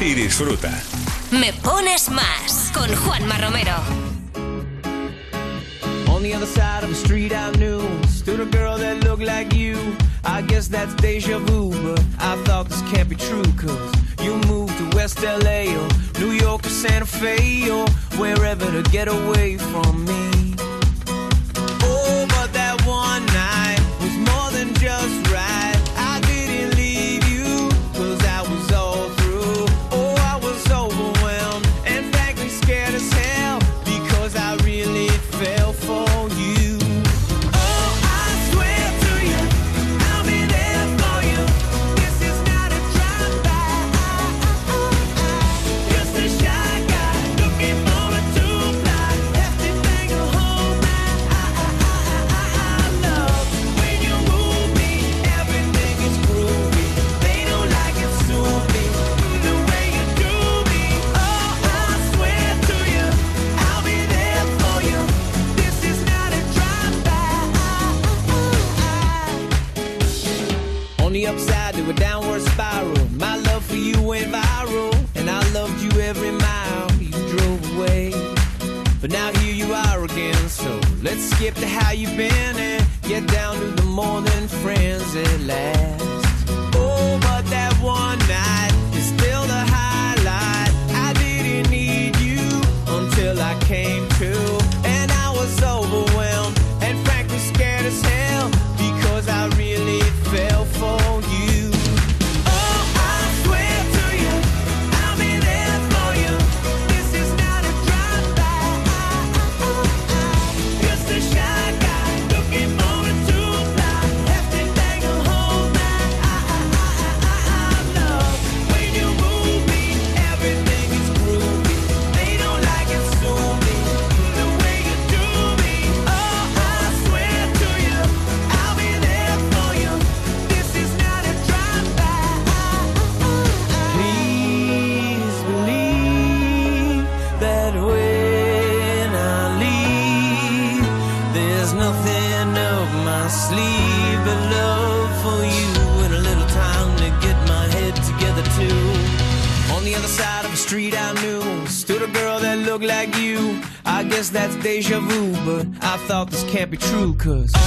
y disfruta. Cause.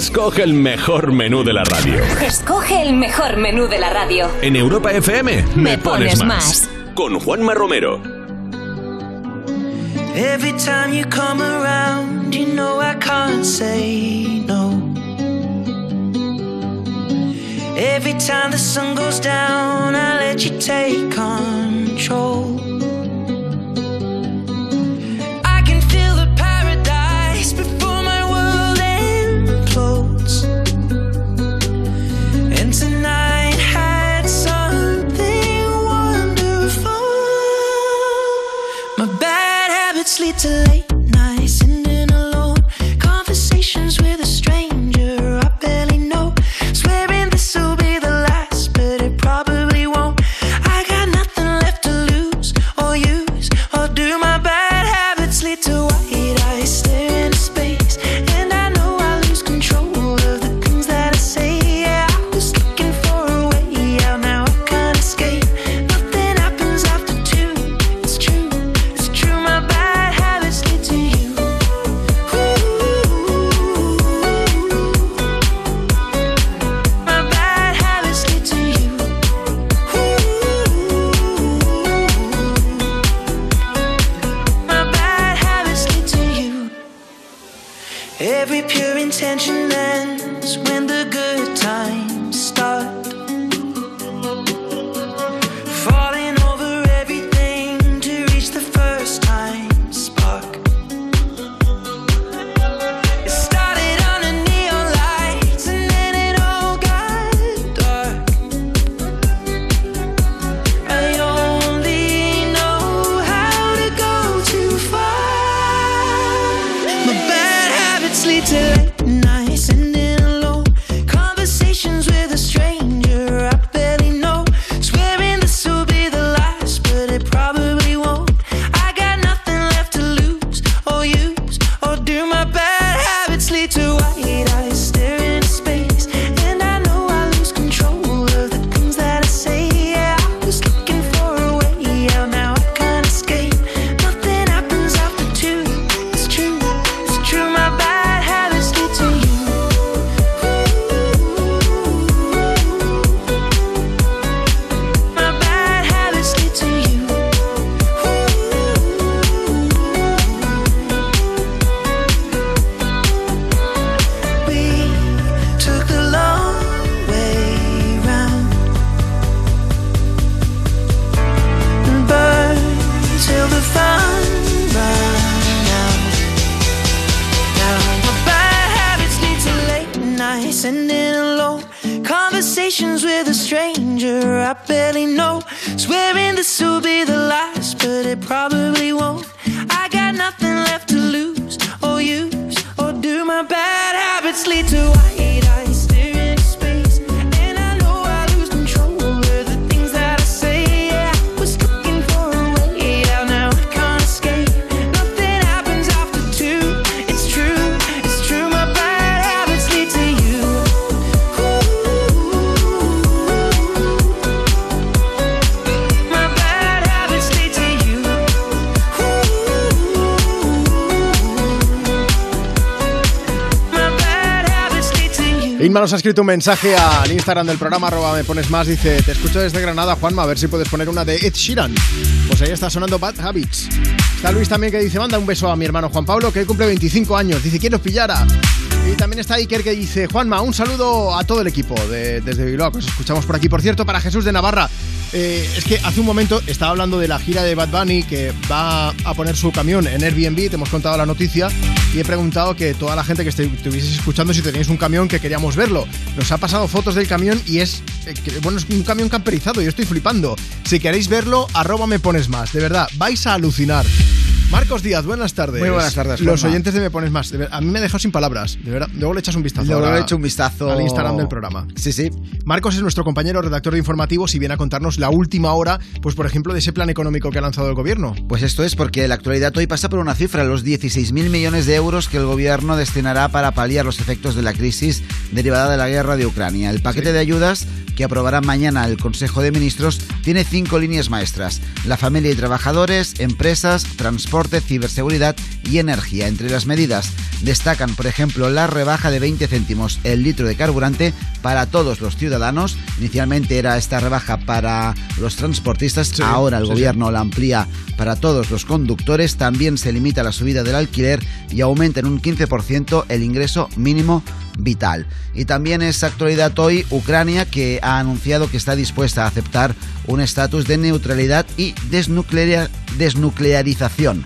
Escoge el mejor menú de la radio. Escoge el mejor menú de la radio. En Europa FM, me, me pones, pones más. más. Con Juanma Romero. Every time you come around, you know I can't say no. Every time the sun goes down, I let you take control. nos ha escrito un mensaje al Instagram del programa, arroba me pones más, dice, te escucho desde Granada, Juanma, a ver si puedes poner una de Ed Sheeran. Pues ahí está sonando Bad Habits. Está Luis también que dice, manda un beso a mi hermano Juan Pablo, que cumple 25 años, dice, quiero pillara. Y también está Iker que dice, Juanma, un saludo a todo el equipo desde Bilbao, que escuchamos por aquí. Por cierto, para Jesús de Navarra, eh, es que hace un momento estaba hablando de la gira de Bad Bunny, que va a poner su camión en Airbnb, te hemos contado la noticia y he preguntado que toda la gente que estuvieseis escuchando si tenéis un camión que queríamos verlo. Nos ha pasado fotos del camión y es, eh, bueno, es un camión camperizado, yo estoy flipando. Si queréis verlo, arroba me pones más, de verdad, vais a alucinar. Marcos Díaz, buenas tardes. Muy buenas tardes, Los oyentes de Me Pones Más. a mí me ha dejado sin palabras, de verdad. Luego le echas un vistazo. Luego le echo un vistazo Al Instagram del programa. Sí, sí. Marcos es nuestro compañero redactor de informativos y viene a contarnos la última hora, pues por ejemplo, de ese plan económico que ha lanzado el gobierno. Pues esto es porque la actualidad hoy pasa por una cifra, los 16.000 millones de euros que el gobierno destinará para paliar los efectos de la crisis derivada de la guerra de Ucrania. El paquete de ayudas que aprobará mañana el Consejo de Ministros tiene cinco líneas maestras. La familia y trabajadores, empresas, transporte, ciberseguridad y energía. Entre las medidas destacan, por ejemplo, la rebaja de 20 céntimos el litro de carburante para todos los ciudadanos. Inicialmente era esta rebaja para los transportistas, ahora el sí, sí. gobierno la amplía para todos los conductores. También se limita la subida del alquiler y aumenta en un 15% el ingreso mínimo vital. Y también es actualidad hoy Ucrania que ha anunciado que está dispuesta a aceptar un estatus de neutralidad y desnuclea- desnuclearización.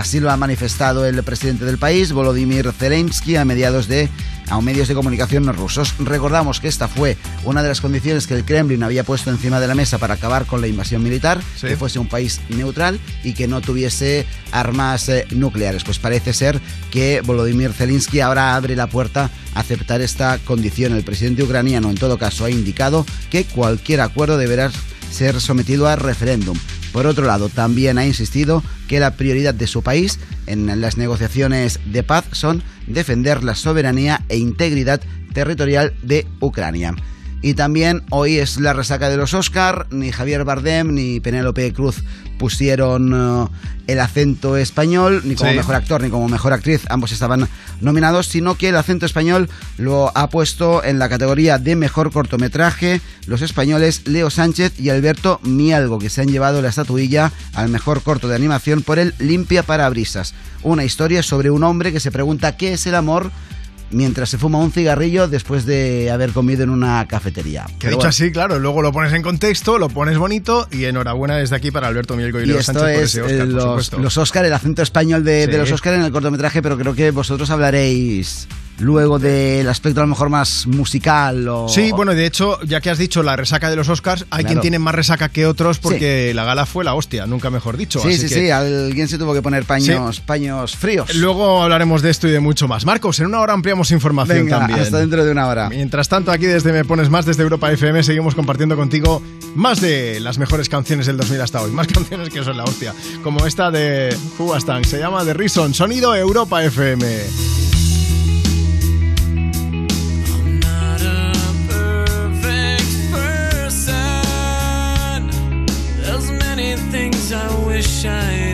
Así lo ha manifestado el presidente del país, Volodymyr Zelensky, a mediados de a medios de comunicación rusos. Recordamos que esta fue una de las condiciones que el Kremlin había puesto encima de la mesa para acabar con la invasión militar, que fuese un país neutral y que no tuviese armas eh, nucleares. Pues parece ser que Volodymyr Zelensky ahora abre la puerta a aceptar esta condición. El presidente ucraniano, en todo caso, ha indicado que cualquier acuerdo deberá ser sometido a referéndum. Por otro lado, también ha insistido que la prioridad de su país en las negociaciones de paz son defender la soberanía e integridad territorial de Ucrania. Y también hoy es la resaca de los Oscar, ni Javier Bardem ni Penélope Cruz pusieron eh, el acento español, ni como Sí. mejor actor ni como mejor actriz, ambos estaban nominados, sino que el acento español lo ha puesto en la categoría de mejor cortometraje los españoles Leo Sánchez y Alberto Mialgo, que se han llevado la estatuilla al mejor corto de animación por el Limpia Parabrisas, una historia sobre un hombre que se pregunta qué es el amor mientras se fuma un cigarrillo después de haber comido en una cafetería. Que dicho bueno. así, claro, luego lo pones en contexto, lo pones bonito y enhorabuena desde aquí para Alberto Mielgo y Y Leo esto Sánchez por es ese Oscar, eh, por los, supuesto. los Oscar, el acento español de, de los Oscar en el cortometraje, pero creo que vosotros hablaréis luego del aspecto a lo mejor más musical o... Sí, bueno, de hecho, ya que has dicho la resaca de los Oscars, hay Claro. quien tiene más resaca que otros porque la gala fue la hostia, nunca mejor dicho. Sí, así sí, que- sí, alguien se tuvo que poner paños, paños fríos. Luego hablaremos de esto y de mucho más. Marcos, en una hora ampliamos información Venga, también. hasta dentro de una hora. Mientras tanto, aquí desde Me Pones Más, desde Europa FM, seguimos compartiendo contigo más de las mejores canciones del 2000 hasta hoy. Más canciones que son la hostia. Como esta de Fugastang, se llama The Reason, sonido Europa FM. shine.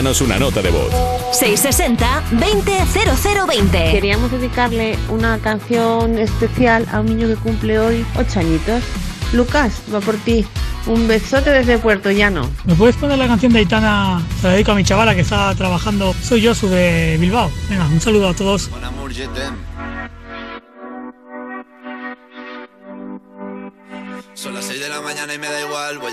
Envíanos una nota de voz. 660-200020. Queríamos dedicarle una canción especial a un niño que cumple hoy 8 añitos. Lucas, va por ti. Un besote desde Puerto Llano. ¿Me puedes poner la canción de Aitana? Se la dedico a mi chavala que está trabajando. Soy Josu de Bilbao. Venga, un saludo a todos. Son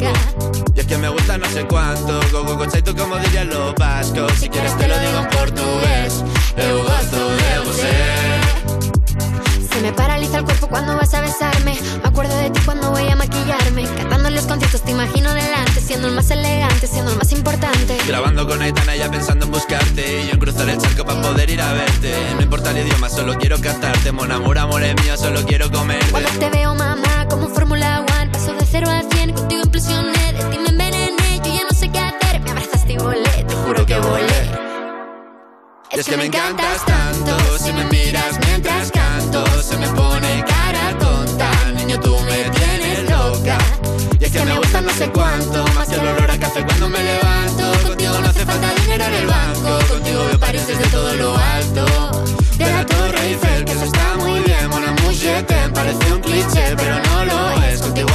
Y es que me gusta no sé cuánto, go go go tú como dirían los vascos. Si quieres te lo digo en portugués, eu gosto de você. Se me paraliza el cuerpo cuando vas a besarme. Me acuerdo de ti cuando voy a maquillarme. Cantando en los conciertos te imagino delante, siendo el más elegante, siendo el más importante. Grabando con Aitana ya pensando en buscarte Y yo en cruzar el charco para poder ir a verte No importa el idioma, solo quiero cantarte Mon amor, amor es mío, solo quiero comerte Cuando te veo, mamá, como Fórmula One, paso de cero a cien, contigo implosioné, de ti me envenené, yo ya no sé qué hacer, me abrazaste y volé, te juro que volé. Es que me encantas tanto Si me miras mientras canto Se me pone cara tonta. Niño, tú me tienes loca. Y es que me gusta no sé cuánto Más que el olor a café cuando me levanto. Contigo no hace falta dinero en el banco Contigo veo París desde todo lo alto. De la Torre Eiffel, que eso está muy bien amour, je t'aime, parece un cliché Pero no lo es, contigo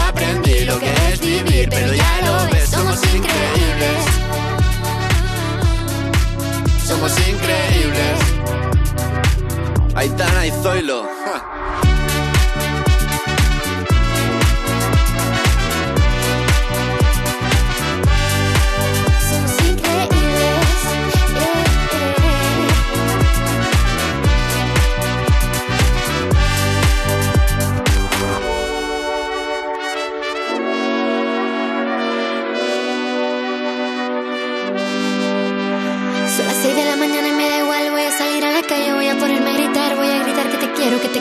lo que es vivir Pero ya lo ves, somos increíbles somos increíbles. Aitana y Zoilo.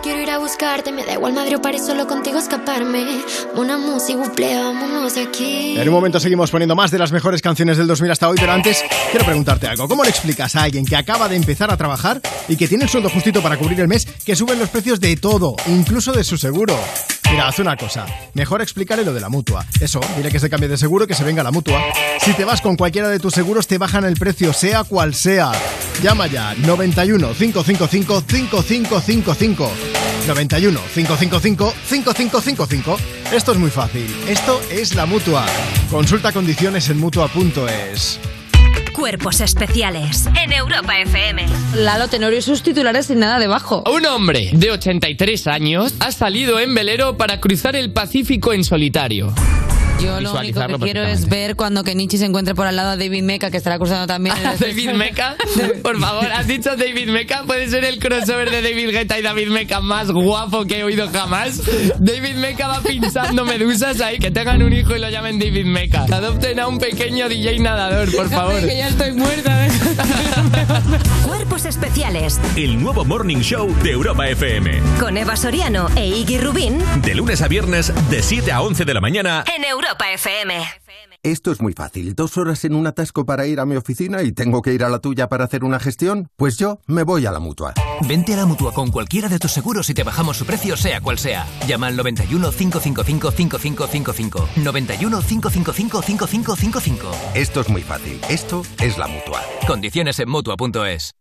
Quiero ir a buscarte. Me da igual Madrid o París, solo contigo escaparme. Una música, aquí. En un momento seguimos poniendo más de las mejores canciones del 2000 hasta hoy, pero antes quiero preguntarte algo. ¿Cómo le explicas a alguien que acaba de empezar a trabajar y que tiene el sueldo justito para cubrir el mes que suben los precios de todo, incluso de su seguro? Mira, haz una cosa. Mejor explícale lo de la mutua. Eso, dile que se cambie de seguro, que se venga la mutua. Si te vas con cualquiera de tus seguros, te bajan el precio, sea cual sea. Llama ya 91 555 5555. 91 555 5555. Esto es muy fácil. Esto es la mutua. Consulta condiciones en mutua.es. Cuerpos especiales en Europa FM. Lalo Tenorio y sus titulares sin nada debajo. Un hombre de 83 años ha salido en velero para cruzar el Pacífico en solitario. Yo lo único que quiero es ver cuando Kenichi se encuentre por al lado a David Mecha, que estará cruzando también. el David Mecha, por favor, has dicho David Mecha, puede ser el crossover de David Guetta y David Mecha más guapo que he oído jamás. David Mecha va pinchando medusas ahí, que tengan un hijo y lo llamen David Mecha. Adopten a un pequeño DJ nadador, por favor. que ya estoy muerta. ¿eh? Cuerpos especiales El nuevo Morning Show de Europa FM. con Eva Soriano e Iggy Rubín De lunes a viernes, de 7 a 11 de la mañana. en Europa FM. Esto es muy fácil. Dos horas en un atasco para ir a mi oficina y tengo que ir a la tuya para hacer una gestión. Pues yo me voy a la mutua. Vente a la mutua con cualquiera de tus seguros y te bajamos su precio, sea cual sea. Llama al 91 555 5555. 91 555 5555. Esto es muy fácil. Esto es la mutua. Condiciones en mutua.es.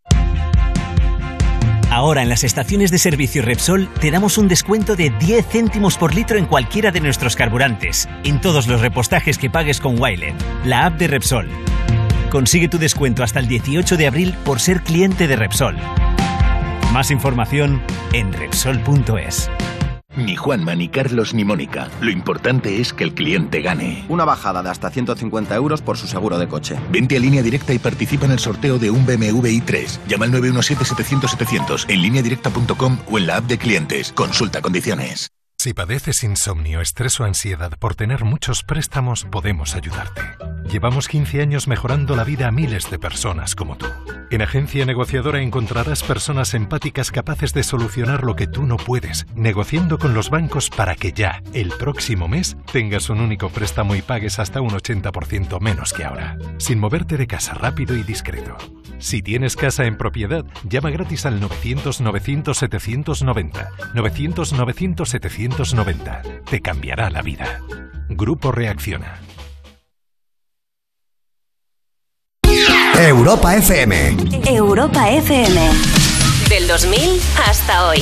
Ahora en las estaciones de servicio Repsol te damos un descuento de 10 céntimos por litro en cualquiera de nuestros carburantes, en todos los repostajes que pagues con Wilet, la app de Repsol. Consigue tu descuento hasta el 18 de abril por ser cliente de Repsol. Más información en Repsol.es. Ni Juanma, ni Carlos, ni Mónica. Lo importante es que el cliente gane. Una bajada de hasta 150 euros por su seguro de coche. Vente a línea directa y participa en el sorteo de un BMW i3. Llama al 917-700-700 en lineadirecta.com o en la app de clientes. Consulta condiciones. Si padeces insomnio, estrés o ansiedad por tener muchos préstamos, podemos ayudarte. Llevamos 15 años mejorando la vida a miles de personas como tú. En Agencia Negociadora encontrarás personas empáticas capaces de solucionar lo que tú no puedes, negociando con los bancos para que ya, el próximo mes, tengas un único préstamo y pagues hasta un 80% menos que ahora, sin moverte de casa rápido y discreto. Si tienes casa en propiedad, llama gratis al 900-900-790. 900-900-790. Te cambiará la vida. Grupo Reacciona. Europa FM. Europa FM. Del 2000 hasta hoy.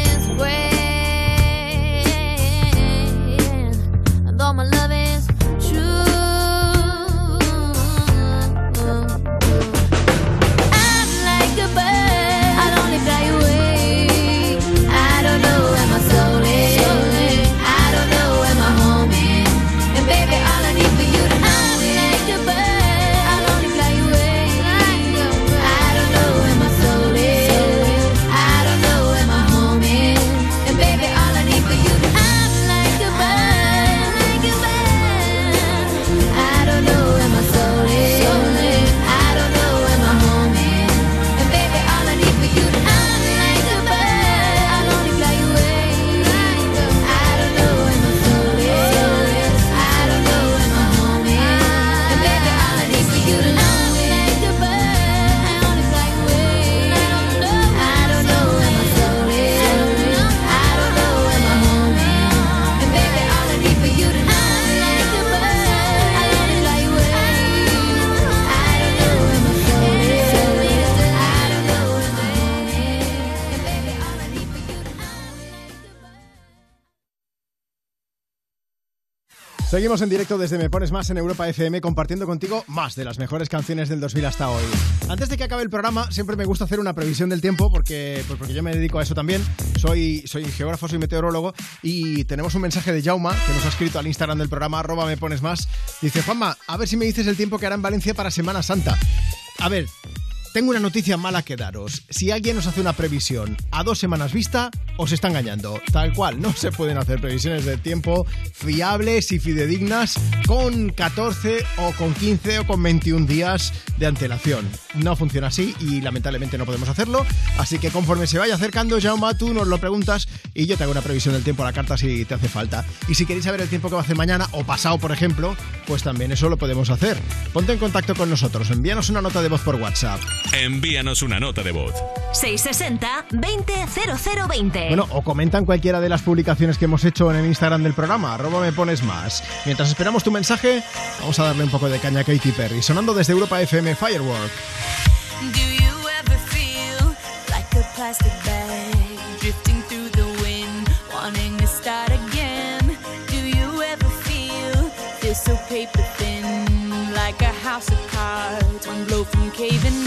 Seguimos en directo desde Me Pones Más en Europa FM compartiendo contigo más de las mejores canciones del 2000 hasta hoy. Antes de que acabe el programa, siempre me gusta hacer una previsión del tiempo porque, pues porque yo me dedico a eso también. Soy, soy geógrafo, soy meteorólogo y tenemos un mensaje de Jauma que nos ha escrito al Instagram del programa arroba Me Pones Más. Dice, Juanma, a ver si me dices el tiempo que hará en Valencia para Semana Santa. A ver, tengo una noticia mala que daros. Si alguien os hace una previsión a dos semanas vista, os está engañando. Tal cual, no se pueden hacer previsiones de tiempo fiables y fidedignas con 14 o con 15 o con 21 días de antelación. No funciona así y lamentablemente no podemos hacerlo. Así que conforme se vaya acercando, Jaume, tú nos lo preguntas y yo te hago una previsión del tiempo a la carta si te hace falta. Y si queréis saber el tiempo que va a hacer mañana o pasado, por ejemplo, pues también eso lo podemos hacer. Ponte en contacto con nosotros, envíanos una nota de voz por WhatsApp. Envíanos una nota de voz. 660-200020. Bueno, o comentan cualquiera de las publicaciones que hemos hecho en el Instagram del programa, arroba me pones más. Mientras esperamos tu mensaje, vamos a darle un poco de caña a Katy Perry, sonando desde Europa FM Firework. Do you ever feel like a plastic bag drifting through the wind, wanting to start again? Do you ever feel feel so paper thin, like a house of cards, one blow from caving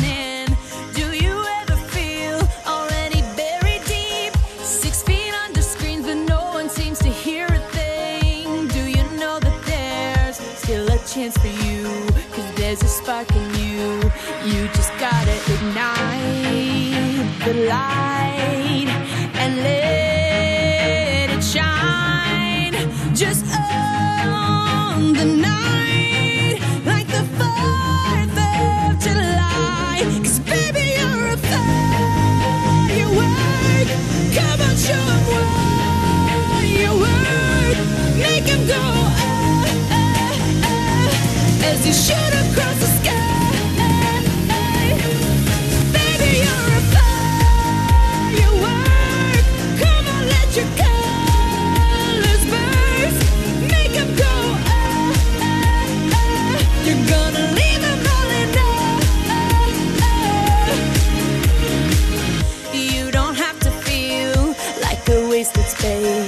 light and let it shine. Just on the night,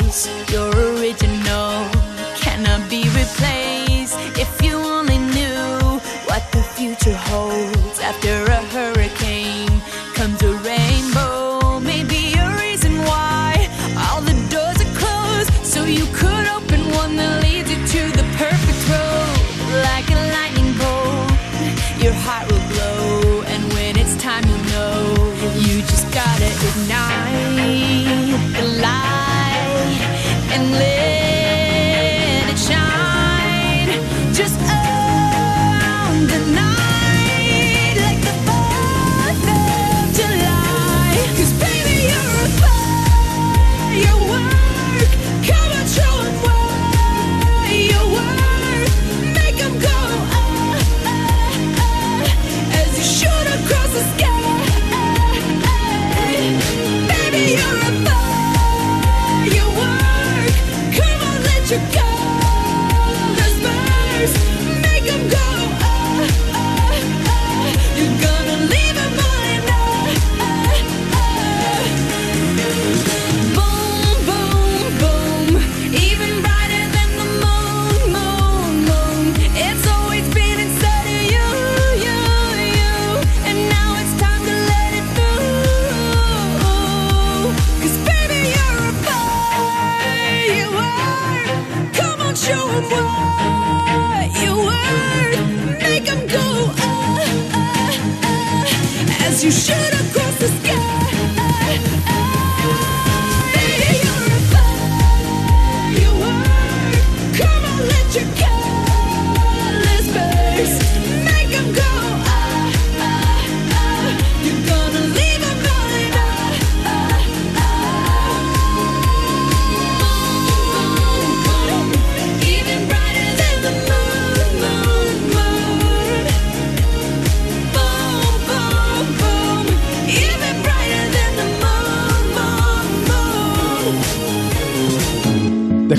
You're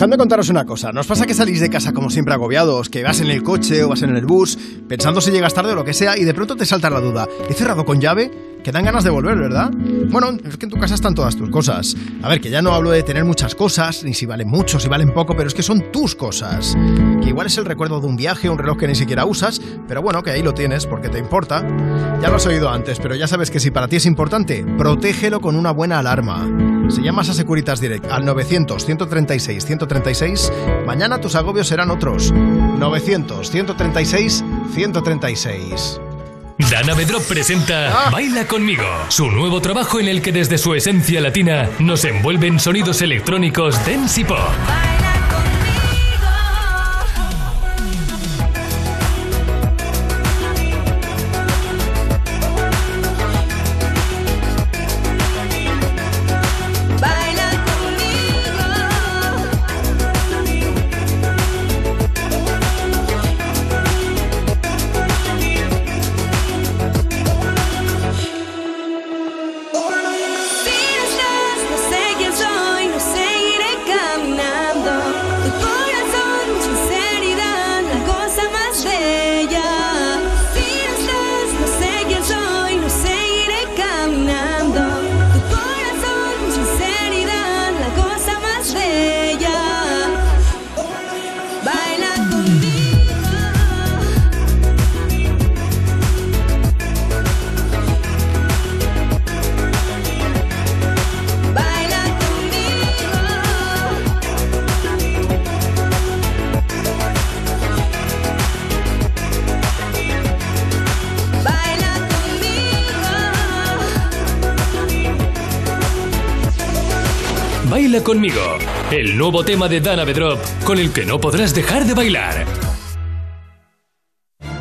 Dejadme contaros una cosa, ¿nos pasa que salís de casa como siempre agobiados, que vas en el coche o vas en el bus, pensando si llegas tarde o lo que sea, y de pronto te salta la duda, ¿he cerrado con llave? Que dan ganas de volver, ¿verdad? Bueno, es que en tu casa están todas tus cosas. A ver, que ya no hablo de tener muchas cosas, ni si valen mucho, si valen poco, pero es que son tus cosas. Que igual es el recuerdo de un viaje, un reloj que ni siquiera usas, pero bueno, que ahí lo tienes porque te importa. Ya lo has oído antes, pero ya sabes que si para ti es importante, protégelo con una buena alarma. Si llamas a Securitas Direct al 900-136-136, mañana tus agobios serán otros. 900-136-136. Dana Bedrop presenta Baila conmigo, su nuevo trabajo en el que desde su esencia latina nos envuelven sonidos electrónicos dance y pop. El nuevo tema de Dana Bedrop con el que no podrás dejar de bailar.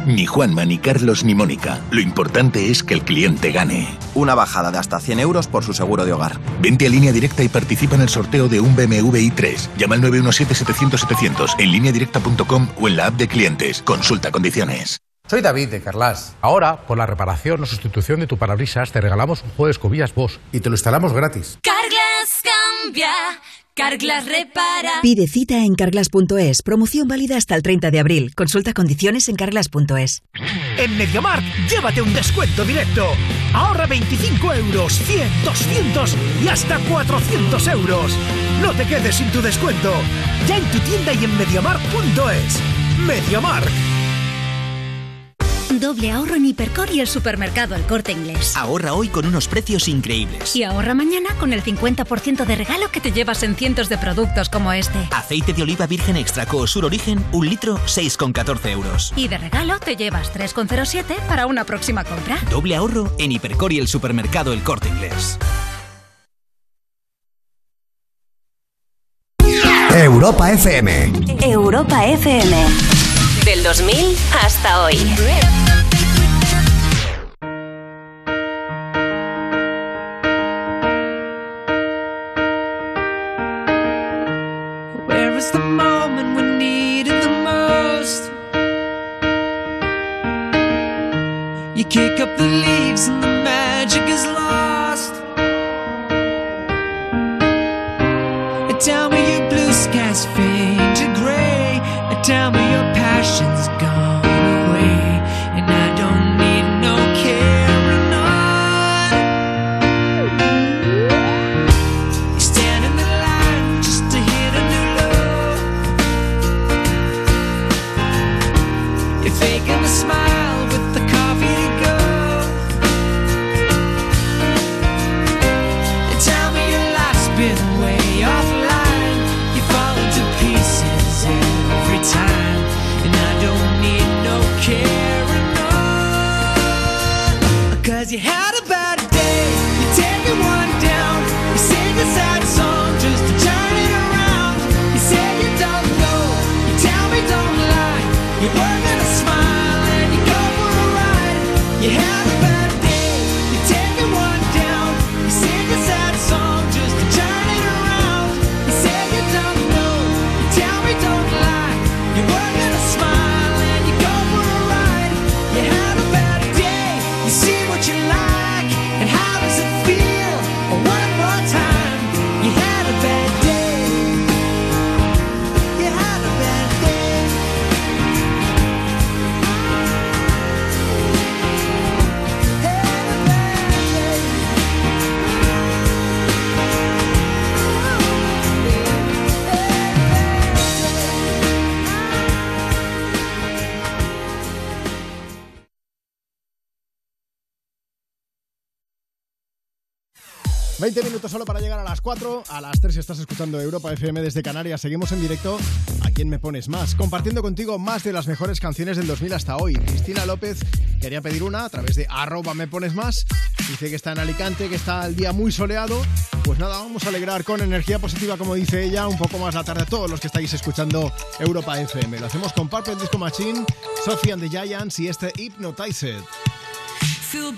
Ni Juanma, ni Carlos, ni Mónica. Lo importante es que el cliente gane. Una bajada de hasta 100 euros por su seguro de hogar. Vente a línea directa y participa en el sorteo de un BMW i3. Llama al 917-700-700 en lineadirecta.com o en la app de clientes. Consulta condiciones. Soy David de Carlas. Ahora, por la reparación o sustitución de tu parabrisas, te regalamos un juego de escobillas Bosch y te lo instalamos gratis. Carglass cambia, Carglass repara. Pide cita en carglass.es. Promoción válida hasta el 30 de abril. Consulta condiciones en carglass.es. En MediaMarkt, llévate un descuento directo. Ahorra 25 euros, 100, 200 y hasta 400 euros. No te quedes sin tu descuento. Ya en tu tienda y en MediaMarkt.es. MediaMarkt. Doble ahorro en Hipercor y el supermercado El Corte Inglés. Ahorra hoy con unos precios increíbles. Y ahorra mañana con el 50% de regalo que te llevas en cientos de productos como este. Aceite de oliva virgen extra Coosur Origen, un litro, 6,14 euros. Y de regalo te llevas 3,07 para una próxima compra. Doble ahorro en Hipercor y el supermercado El Corte Inglés. Europa FM. Europa FM. Del 2000 hasta hoy. Where is the moment we need it the most? You kick up the leaves and the magic is lost. 20 minutos solo para llegar a las 4. A las 3 estás escuchando Europa FM desde Canarias. Seguimos en directo. ¿A quién me pones más? Compartiendo contigo más de las mejores canciones del 2000 hasta hoy. Cristina López quería pedir una a través de arroba me pones más. Dice que está en Alicante, que está el día muy soleado. Pues nada, vamos a alegrar con energía positiva, como dice ella, un poco más la tarde a todos los que estáis escuchando Europa FM. Lo hacemos con Purple Disco Machine, Sophie and the Giants y este Hypnotized. Feel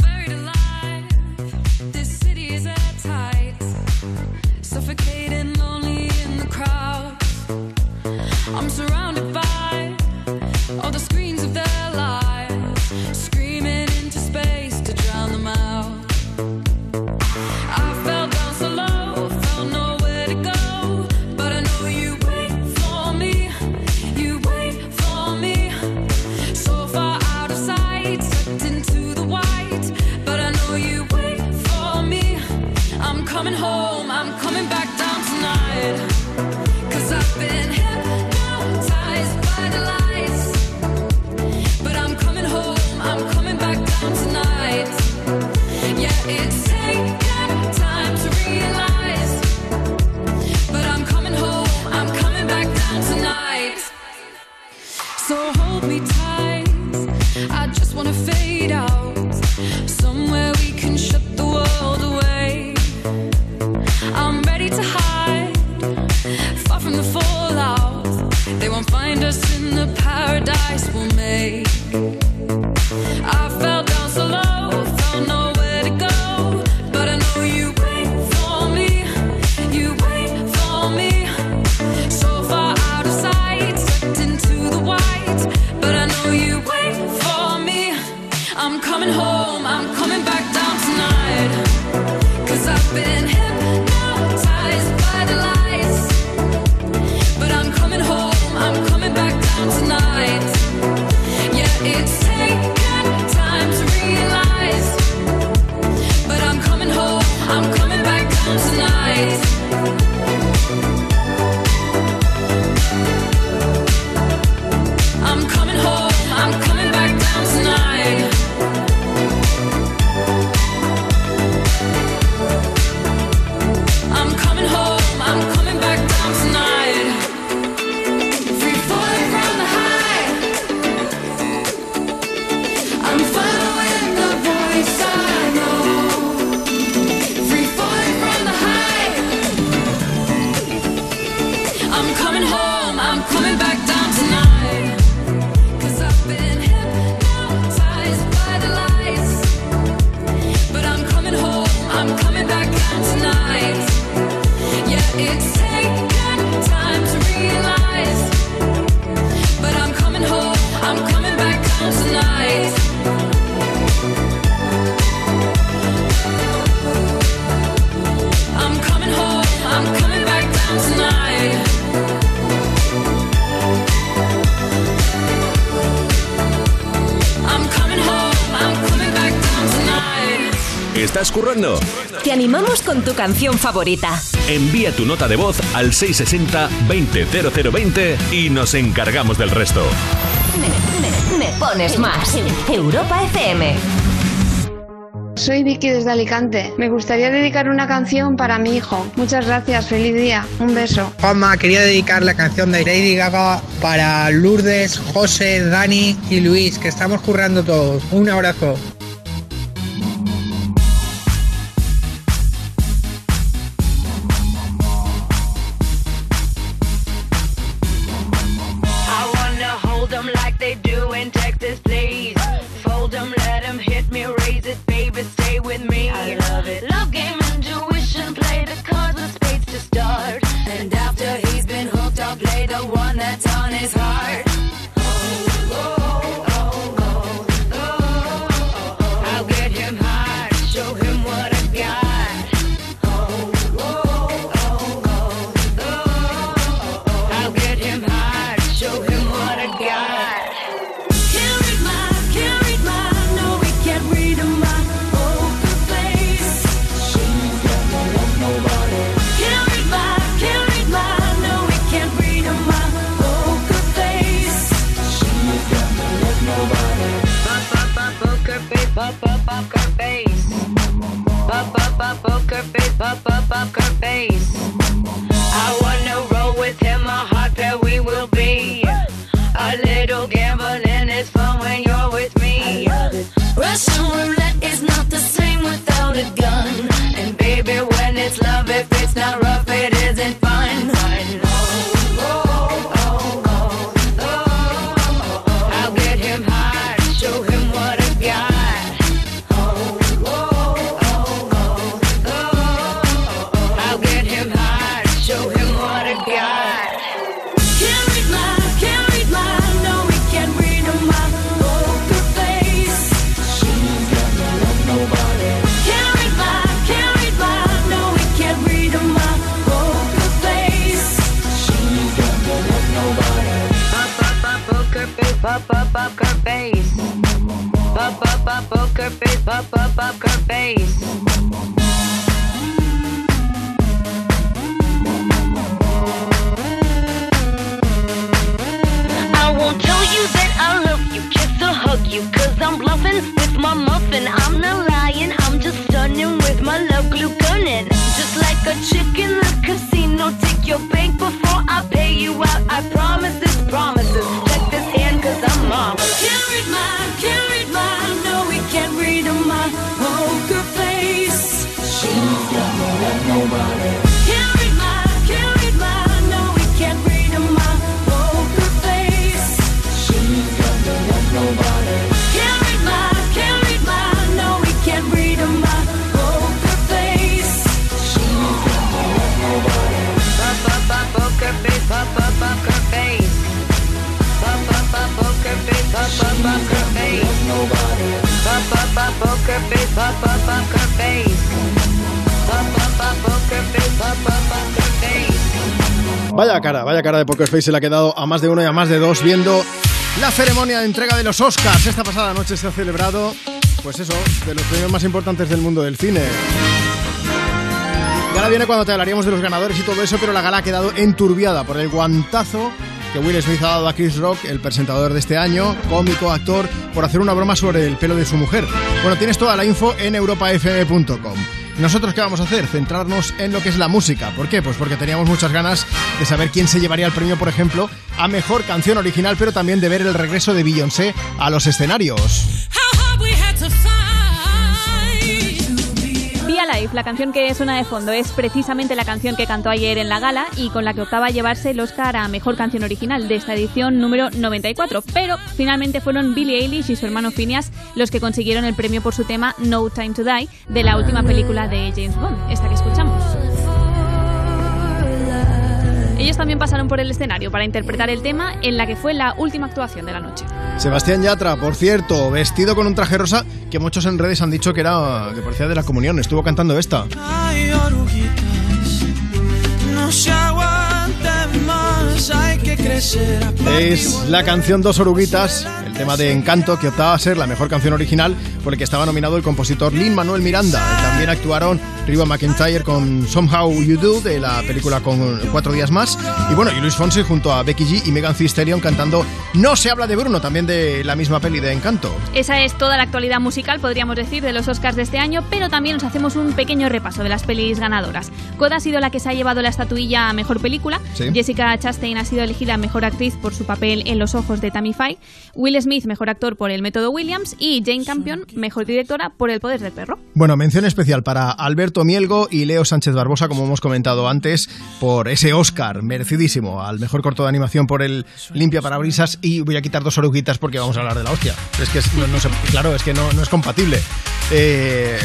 Te animamos con tu canción favorita. Envía tu nota de voz al 660-200020 y nos encargamos del resto. Me, me pones más. Europa FM. Soy Vicky desde Alicante. Me gustaría dedicar una canción para mi hijo. Muchas gracias, feliz día. Un beso. Juanma, quería dedicar la canción de Lady Gaga para Lourdes, José, Dani y Luis, que estamos currando todos. Un abrazo. Vaya cara, vaya cara de Poker Face se le ha quedado a más de uno y a más de dos viendo la ceremonia de entrega de los Oscars. Esta pasada noche se ha celebrado, pues eso, de los premios más importantes del mundo del cine. Y ahora viene cuando te hablaríamos de los ganadores y todo eso, pero la gala ha quedado enturbiada por el guantazo que Will Smith ha dado a Chris Rock, el presentador de este año, cómico, actor, por hacer una broma sobre el pelo de su mujer. Bueno, tienes toda la info en europafm.com. ¿Nosotros qué vamos a hacer? Centrarnos en lo que es la música. ¿Por qué? Pues porque teníamos muchas ganas de saber quién se llevaría el premio, por ejemplo, a mejor canción original, pero también de ver el regreso de Beyoncé a los escenarios. La canción que suena de fondo, es precisamente la canción que cantó ayer en la gala y con la que optaba a llevarse el Oscar a Mejor Canción Original de esta edición número 94. Pero finalmente fueron Billie Eilish y su hermano Phineas los que consiguieron el premio por su tema No Time to Die de la última película de James Bond, esta que escuchamos. Ellos también pasaron por el escenario para interpretar el tema en la que fue la última actuación de la noche. Sebastián Yatra, por cierto, vestido con un traje rosa que muchos en redes han dicho que era que parecía de la comunión, estuvo cantando esta. Ay, oruguitas, no se aguanten más. Es la canción Dos Oruguitas, el tema de Encanto, que optaba a ser la mejor canción original por el que estaba nominado el compositor Lin Manuel Miranda. También actuaron Riva McIntyre con Somehow You Do, de la película con Cuatro Días Más. Y bueno, y Luis Fonsi junto a Becky G y Megan Thee Stallion cantando No se habla de Bruno, también de la misma peli de Encanto. Esa es toda la actualidad musical, podríamos decir, de los Oscars de este año, pero también nos hacemos un pequeño repaso de las pelis ganadoras. Coda ha sido la que se ha llevado la estatuilla a Mejor Película, Sí. Jessica Chastain ha sido elegida Mejor Actriz por su papel en Los Ojos de Tammy Faye, Will Smith Mejor Actor por El Método Williams y Jane Campion Mejor Directora por El Poder del Perro. Bueno, mención especial para Alberto Mielgo y Leo Sánchez Barbosa, como hemos comentado antes, por ese Oscar merecidísimo al mejor corto de animación por el Limpia Parabrisas. Y voy a quitar dos oruguitas porque vamos a hablar de la hostia. Es que es- no, claro, es que no, no es compatible. Eh,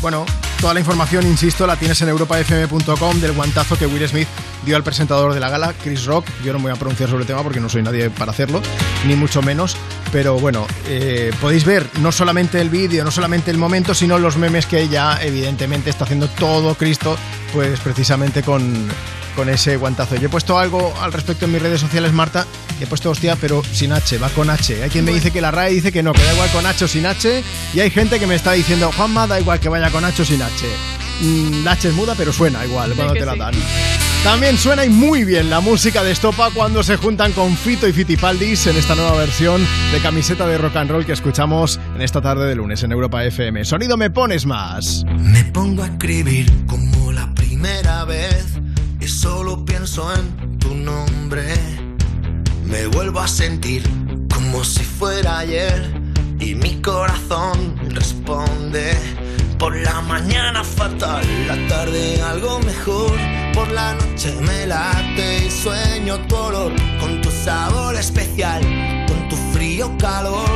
bueno, toda la información, insisto, la tienes en europafm.com del guantazo que Will Smith dio al presentador de la gala, Chris Rock. Yo no me voy a pronunciar sobre el tema porque no soy nadie para hacerlo, ni mucho menos. Pero bueno, eh, podéis ver no solamente el vídeo, no solamente el momento, sino los memes que ya evidentemente está haciendo todo Cristo, pues precisamente con, con ese guantazo. Yo he puesto algo al respecto en mis redes sociales, Marta, he puesto hostia, pero sin H, va con H. Hay quien me dice que la RAE dice que no, que da igual con H o sin H, y hay gente que me está diciendo, Juanma, da igual que vaya con H o sin H. Mm, la H es muda, pero suena igual cuando te la sí. dan. También suena y muy bien la música de Estopa cuando se juntan con Fito y Fitipaldis en esta nueva versión de camiseta de rock and roll que escuchamos en esta tarde de lunes en Europa FM. Sonido me pones más. Me pongo a escribir como la primera vez solo pienso en tu nombre. Me vuelvo a sentir como si fuera ayer y mi corazón responde. Por la mañana fatal, la tarde algo mejor. Por la noche me late y sueño tu olor con tu sabor especial, con tu frío calor,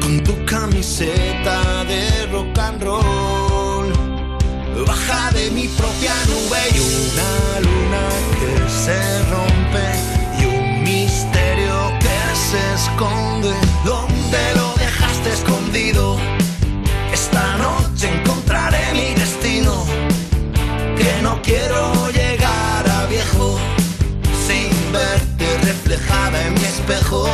con tu camiseta de rock and roll. Baja de mi propia nube y una luna que se rompe y un misterio que se esconde. ¿Dónde lo dejaste escondido? Esta noche encontraré mi destino. Que no quiero llegar a viejo sin verte reflejada en mi espejo.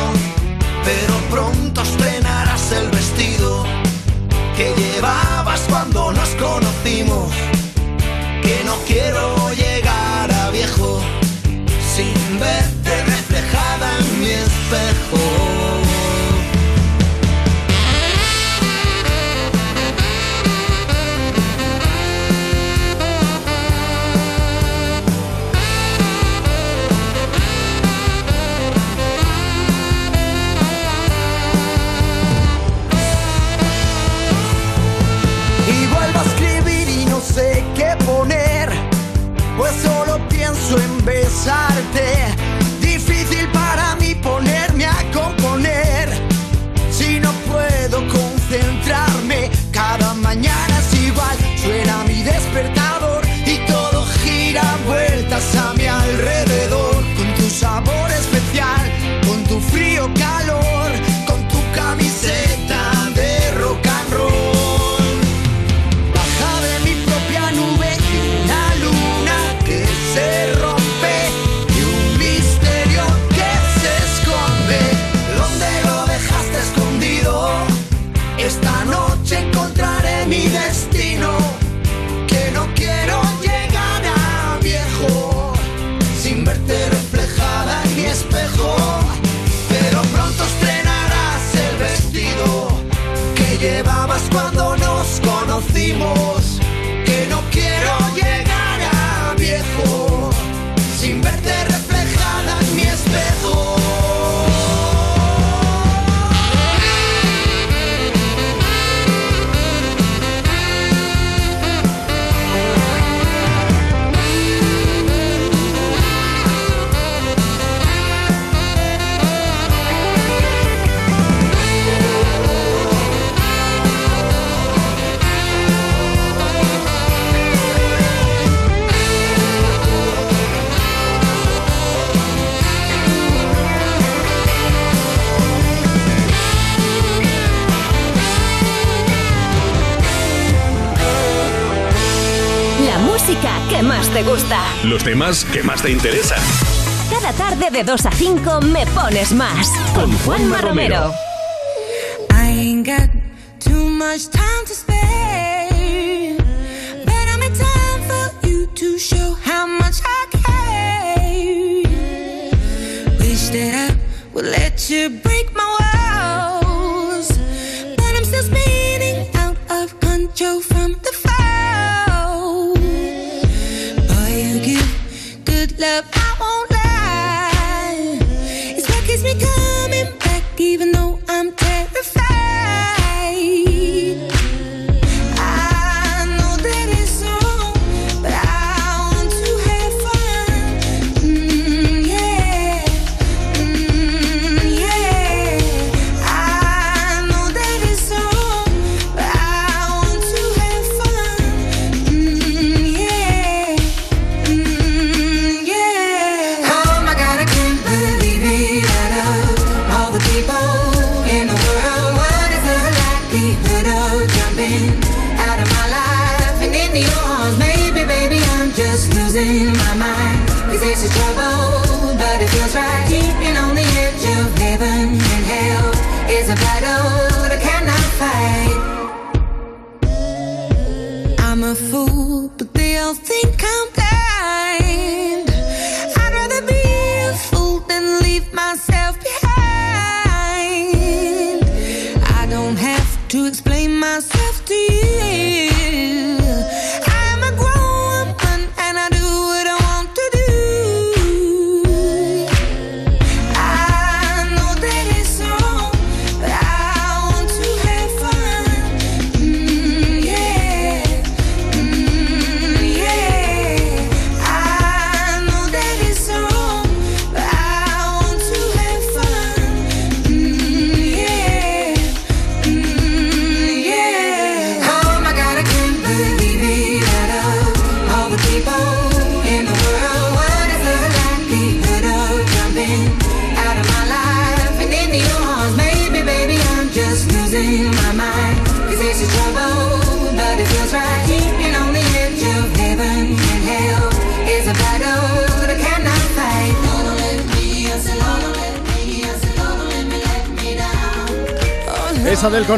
Los temas que más te interesan. Cada tarde de 2 a 5 me pones más. Con Juanma Romero.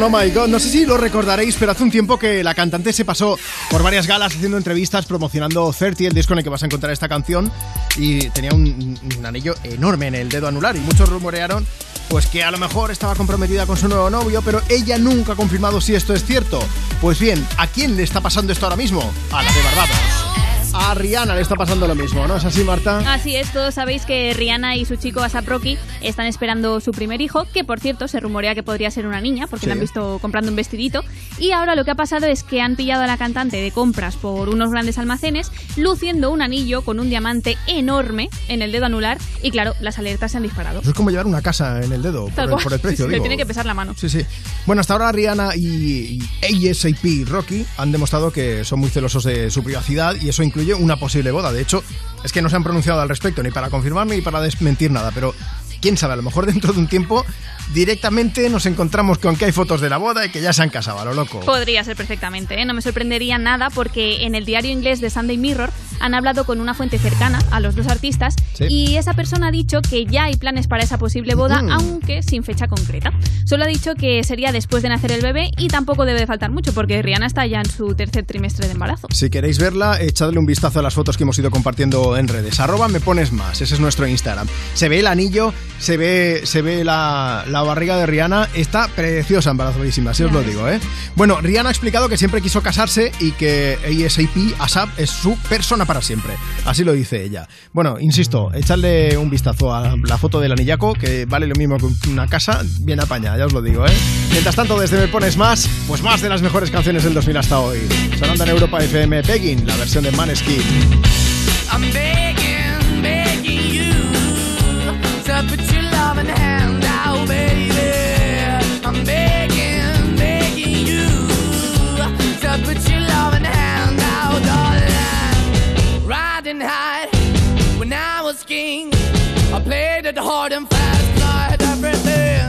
Oh My God. No sé si lo recordaréis, pero hace un tiempo que la cantante se pasó por varias galas haciendo entrevistas promocionando 30, el disco en el que vas a encontrar esta canción, y tenía un, anillo enorme en el dedo anular. Y muchos rumorearon pues que a lo mejor estaba comprometida con su nuevo novio, pero ella nunca ha confirmado si esto es cierto. Pues bien, ¿a quién le está pasando esto ahora mismo? A la de Barbados. A Rihanna le está pasando lo mismo, ¿no es así, Marta? Así es, todos sabéis que Rihanna y su chico Asap están esperando su primer hijo, que por cierto se rumorea que podría ser una niña, porque Sí. la han visto comprando un vestidito. Y ahora lo que ha pasado es que han pillado a la cantante de compras por unos grandes almacenes, luciendo un anillo con un diamante enorme en el dedo anular. Y claro, las alertas se han disparado. Eso es como llevar una casa en el dedo, por el, cual. por el precio, Sí, le digo. tiene que pesar la mano. Sí, sí. Bueno, hasta ahora Rihanna y, y ASAP Rocky han demostrado que son muy celosos de su privacidad y eso incluye una posible boda. De hecho, es que no se han pronunciado al respecto ni para confirmar ni para desmentir nada, pero quién sabe, a lo mejor dentro de un tiempo directamente nos encontramos con que hay fotos de la boda y que ya se han casado, a lo loco. Podría ser perfectamente, ¿eh? no me sorprendería nada porque en el diario inglés de Sunday Mirror han hablado con una fuente cercana a los dos artistas Sí. y esa persona ha dicho que ya hay planes para esa posible boda, Mm. aunque sin fecha concreta. Solo ha dicho que sería después de nacer el bebé y tampoco debe de faltar mucho porque Rihanna está ya en su tercer trimestre de embarazo. Si queréis verla, echadle un vistazo a las fotos que hemos ido compartiendo en redes. Arroba me pones más, ese es nuestro Instagram. Se ve el anillo se ve, se ve la, la barriga de Rihanna. Está preciosa, embarazadísima, si os lo digo, ¿eh? Bueno, Rihanna ha explicado que siempre quiso casarse y que ASAP, ASAP, es su persona para siempre. Así lo dice ella. Bueno, insisto, echadle un vistazo a la foto del anillaco, que vale lo mismo que una casa, bien apañada, ya os lo digo, ¿eh? Mientras tanto, desde Me Pones Más, pues más de las mejores canciones del 2000 hasta hoy. Sonando en Europa FM Begging, la versión de Maneskin. I'm begging, to put your loving hand out, baby. I'm begging, begging you to put your loving hand out, darling. Riding high when I was king, I played it hard and fast, tried everything.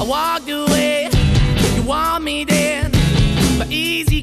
I walked away, you want me then, but easy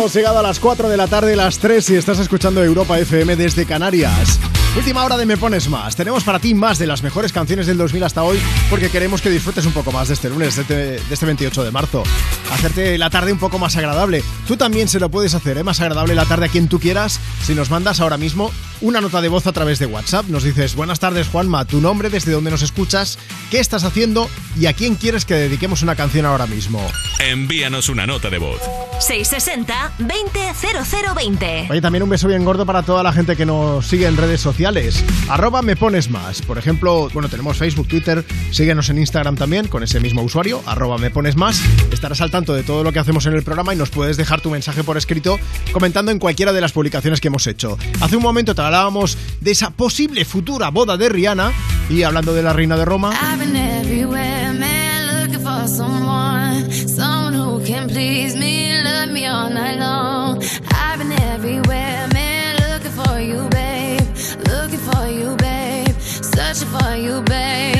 Hemos llegado a las 4 de la tarde, las 3 y estás escuchando Europa FM desde Canarias. Última hora de Me Pones Más. Tenemos para ti más de las mejores canciones del 2000 hasta hoy porque queremos que disfrutes un poco más de este lunes, de este, de este 28 de marzo. Hacerte la tarde un poco más agradable. Tú también se lo puedes hacer, ¿eh? Más agradable la tarde a quien tú quieras si nos mandas ahora mismo una nota de voz a través de WhatsApp. Nos dices, buenas tardes Juanma, tu nombre, desde dónde nos escuchas, qué estás haciendo y a quién quieres que dediquemos una canción ahora mismo. Envíanos una nota de voz. 660 200020. Oye, también un beso bien gordo para toda la gente que nos sigue en redes sociales. Arroba me pones más. Por ejemplo, bueno, tenemos Facebook, Twitter, síguenos en Instagram también con ese mismo usuario, arroba me pones más. Estarás al tanto de todo lo que hacemos en el programa y nos puedes dejar tu mensaje por escrito comentando en cualquiera de las publicaciones que hemos hecho. Hace un momento te hablábamos de esa posible futura boda de Rihanna y hablando de la reina de Roma. For you, babe.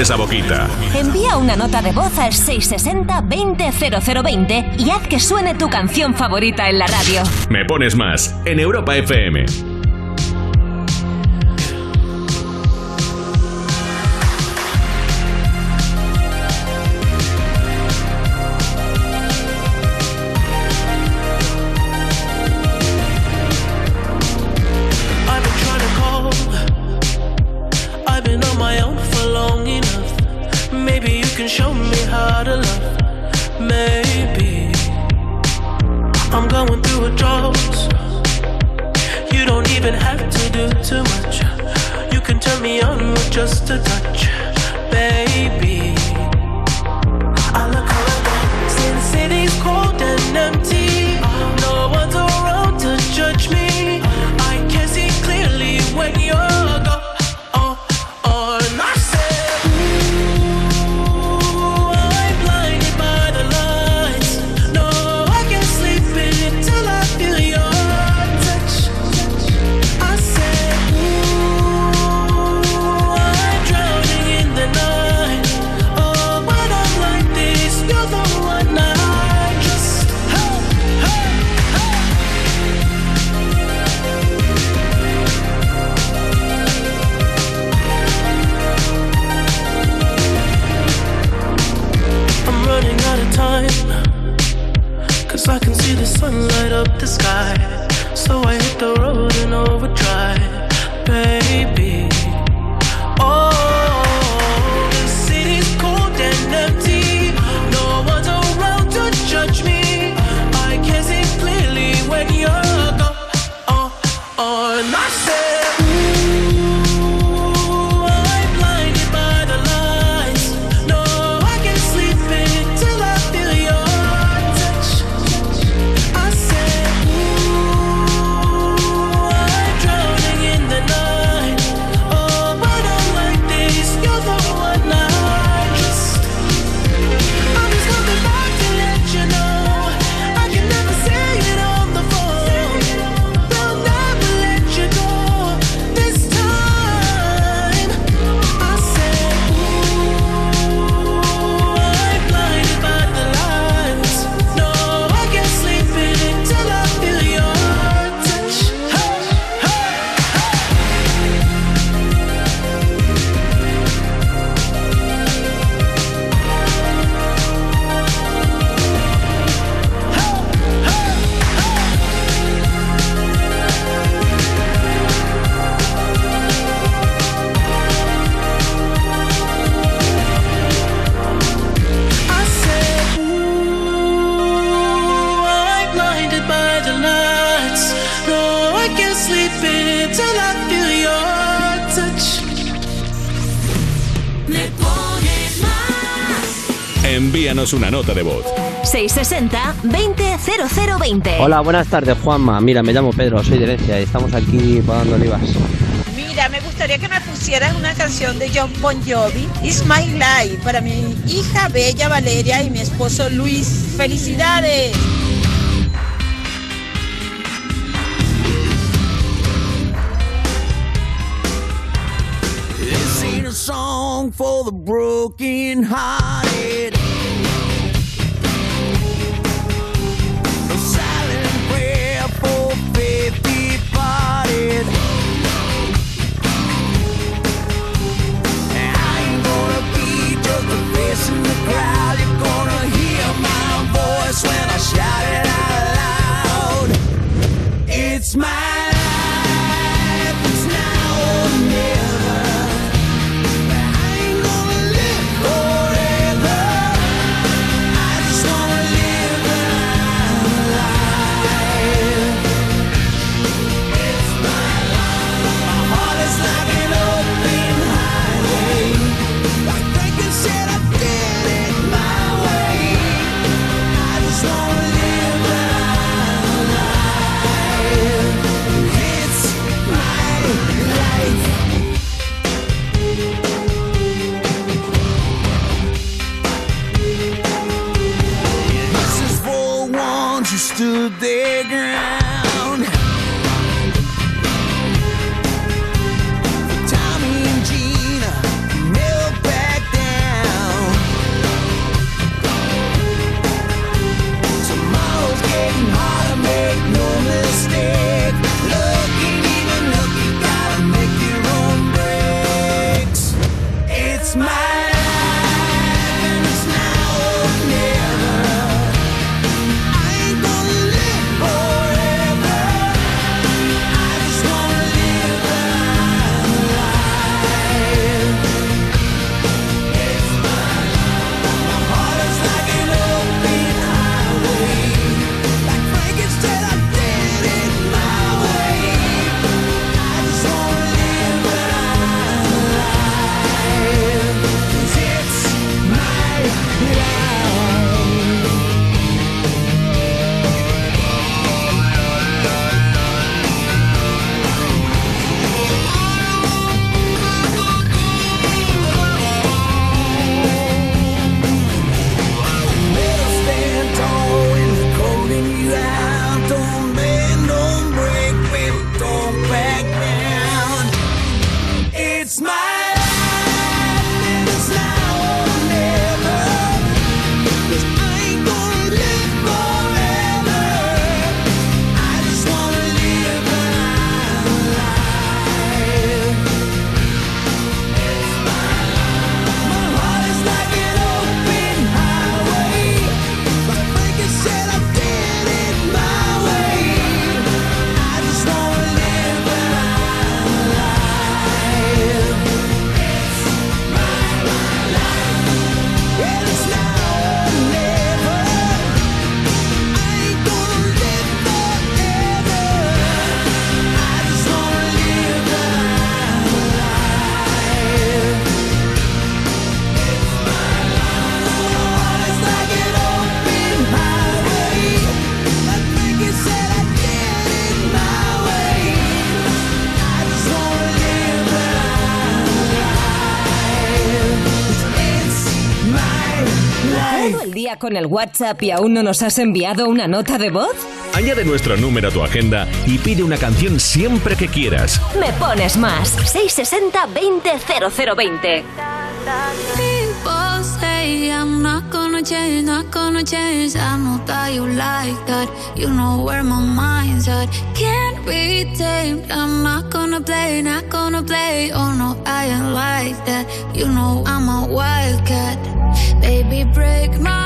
esa boquita. Envía una nota de voz al 660-200020 y haz que suene tu canción favorita en la radio. Me pones más en Europa FM. 660-200020. Hola, buenas tardes, Juanma. Mira, me llamo Pedro, soy de Herencia y estamos aquí pagando olivas. Mira, me gustaría que me pusieras una canción de John Bon Jovi, It's My Life, para mi hija Bella Valeria y mi esposo Luis. ¡Felicidades! This ain't a song for the broken hearted. Life. ¿Todo el día con el WhatsApp y aún no nos has enviado una nota de voz? Añade nuestro número a tu agenda y pide una canción siempre que quieras. Me pones más. 660-200020. People say I'm not gonna change, not gonna change. I know that you like that. You know where my mind's at. Can't be tamed. I'm not gonna play, not gonna play. Oh no, I ain't like that. You know I'm a wildcat. Baby, break my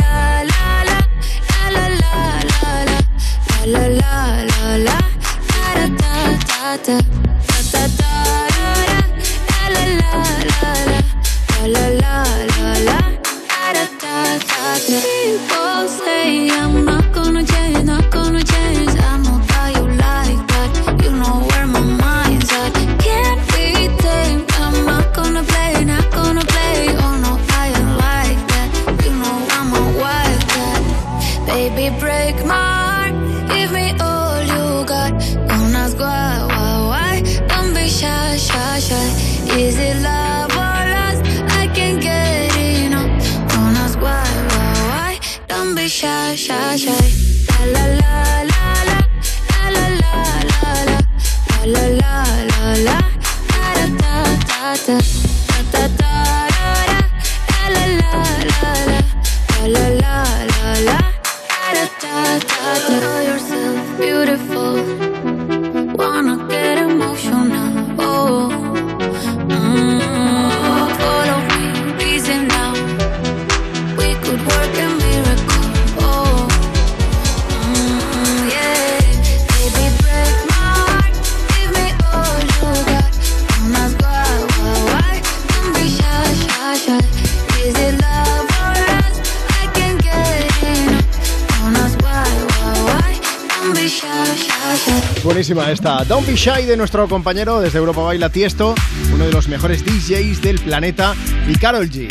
Buenísima esta. Don't Be Shy de nuestro compañero desde Europa Baila Tiesto, uno de los mejores DJs del planeta, y Carol G.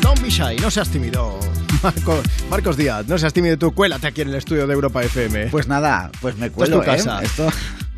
Don't Be Shy, no seas tímido. Marcos, Marcos Díaz, no seas tímido tú, cuélate aquí en el estudio de Europa FM. Pues nada, pues me es cuelo, tu casa. ¿eh? Esto...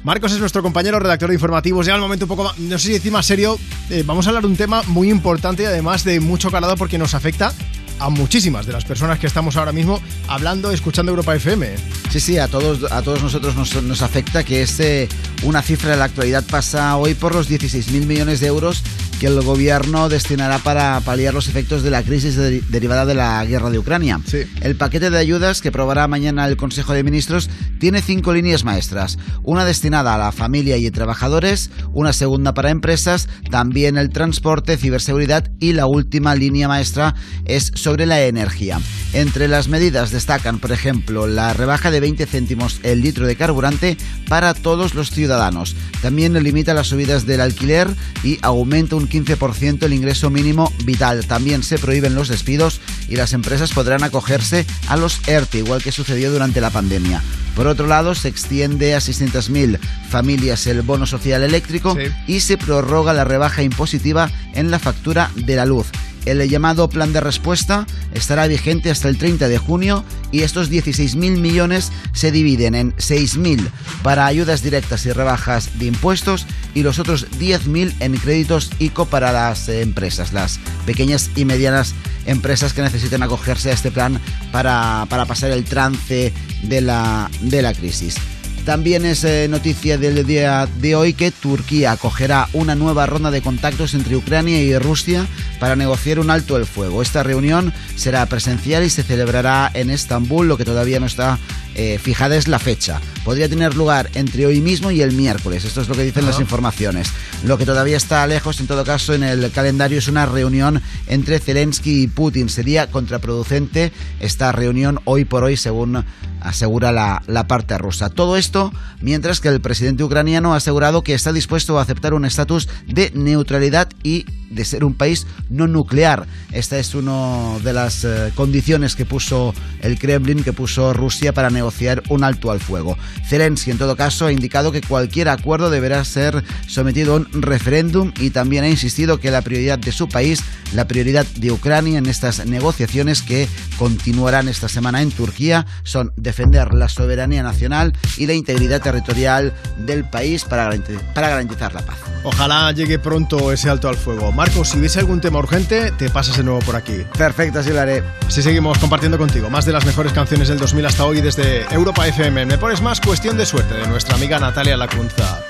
Marcos es nuestro compañero redactor de informativos. Ya al momento un poco más, no sé si decir más serio, eh, vamos a hablar de un tema muy importante y además de mucho calado porque nos afecta a muchísimas de las personas que estamos ahora mismo hablando, escuchando Europa FM. Sí, sí, a todos, a todos nosotros nos, afecta que es eh, una cifra de la actualidad pasa hoy por los 16.000 millones de euros que el gobierno destinará para paliar los efectos de la crisis de- derivada de la guerra de Ucrania. El paquete de ayudas que aprobará mañana el Consejo de Ministros tiene cinco líneas maestras. Una destinada a la familia y trabajadores, una segunda para empresas, también el transporte, ciberseguridad y la última línea maestra es sobre la energía. Entre las medidas destacan, por ejemplo, la rebaja de 20 céntimos el litro de carburante para todos los ciudadanos. También limita las subidas del alquiler y aumenta un 15% el ingreso mínimo vital. También se prohíben los despidos y las empresas podrán acogerse a los ERTE, igual que sucedió durante la pandemia. Por otro lado, se extiende a 600.000 familias el bono social eléctrico y se prorroga la rebaja impositiva en la factura de la luz. El llamado plan de respuesta estará vigente hasta el 30 de junio y estos 16.000 millones se dividen en 6.000 para ayudas directas y rebajas de impuestos y los otros 10.000 en créditos ICO para las empresas, las pequeñas y medianas empresas que necesiten acogerse a este plan para, para pasar el trance de la, de la crisis. También es eh, noticia del día de hoy que Turquía acogerá una nueva ronda de contactos entre Ucrania y Rusia para negociar un alto el fuego. Esta reunión será presencial y se celebrará en Estambul, lo que todavía no está eh, fijada es la fecha. Podría tener lugar entre hoy mismo y el miércoles. Esto es lo que dicen las informaciones. Lo que todavía está lejos, en todo caso, en el calendario es una reunión entre Zelensky y Putin. Sería contraproducente esta reunión hoy por hoy, según asegura la, la parte rusa. Todo esto mientras que el presidente ucraniano ha asegurado que está dispuesto a aceptar un estatus de neutralidad y de ser un país no nuclear. Esta es una de las eh, condiciones que puso el Kremlin, que puso Rusia para negociar un alto al fuego. Zelensky, en todo caso, ha indicado que cualquier acuerdo deberá ser sometido a un referéndum y también ha insistido que la prioridad de su país, la prioridad de Ucrania en estas negociaciones que continuarán esta semana en Turquía, son defender la soberanía nacional y la integridad territorial del país para garanti- para garantizar la paz. Ojalá llegue pronto ese alto al fuego. Marcos, si ves algún tema urgente, te pasas de nuevo por aquí. Perfecto, así lo haré. Así seguimos compartiendo contigo más de las mejores canciones del 2000 hasta hoy desde Europa FM. Me pones más cuestión de suerte de nuestra amiga Natalia Lacunza.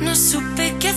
No supe qué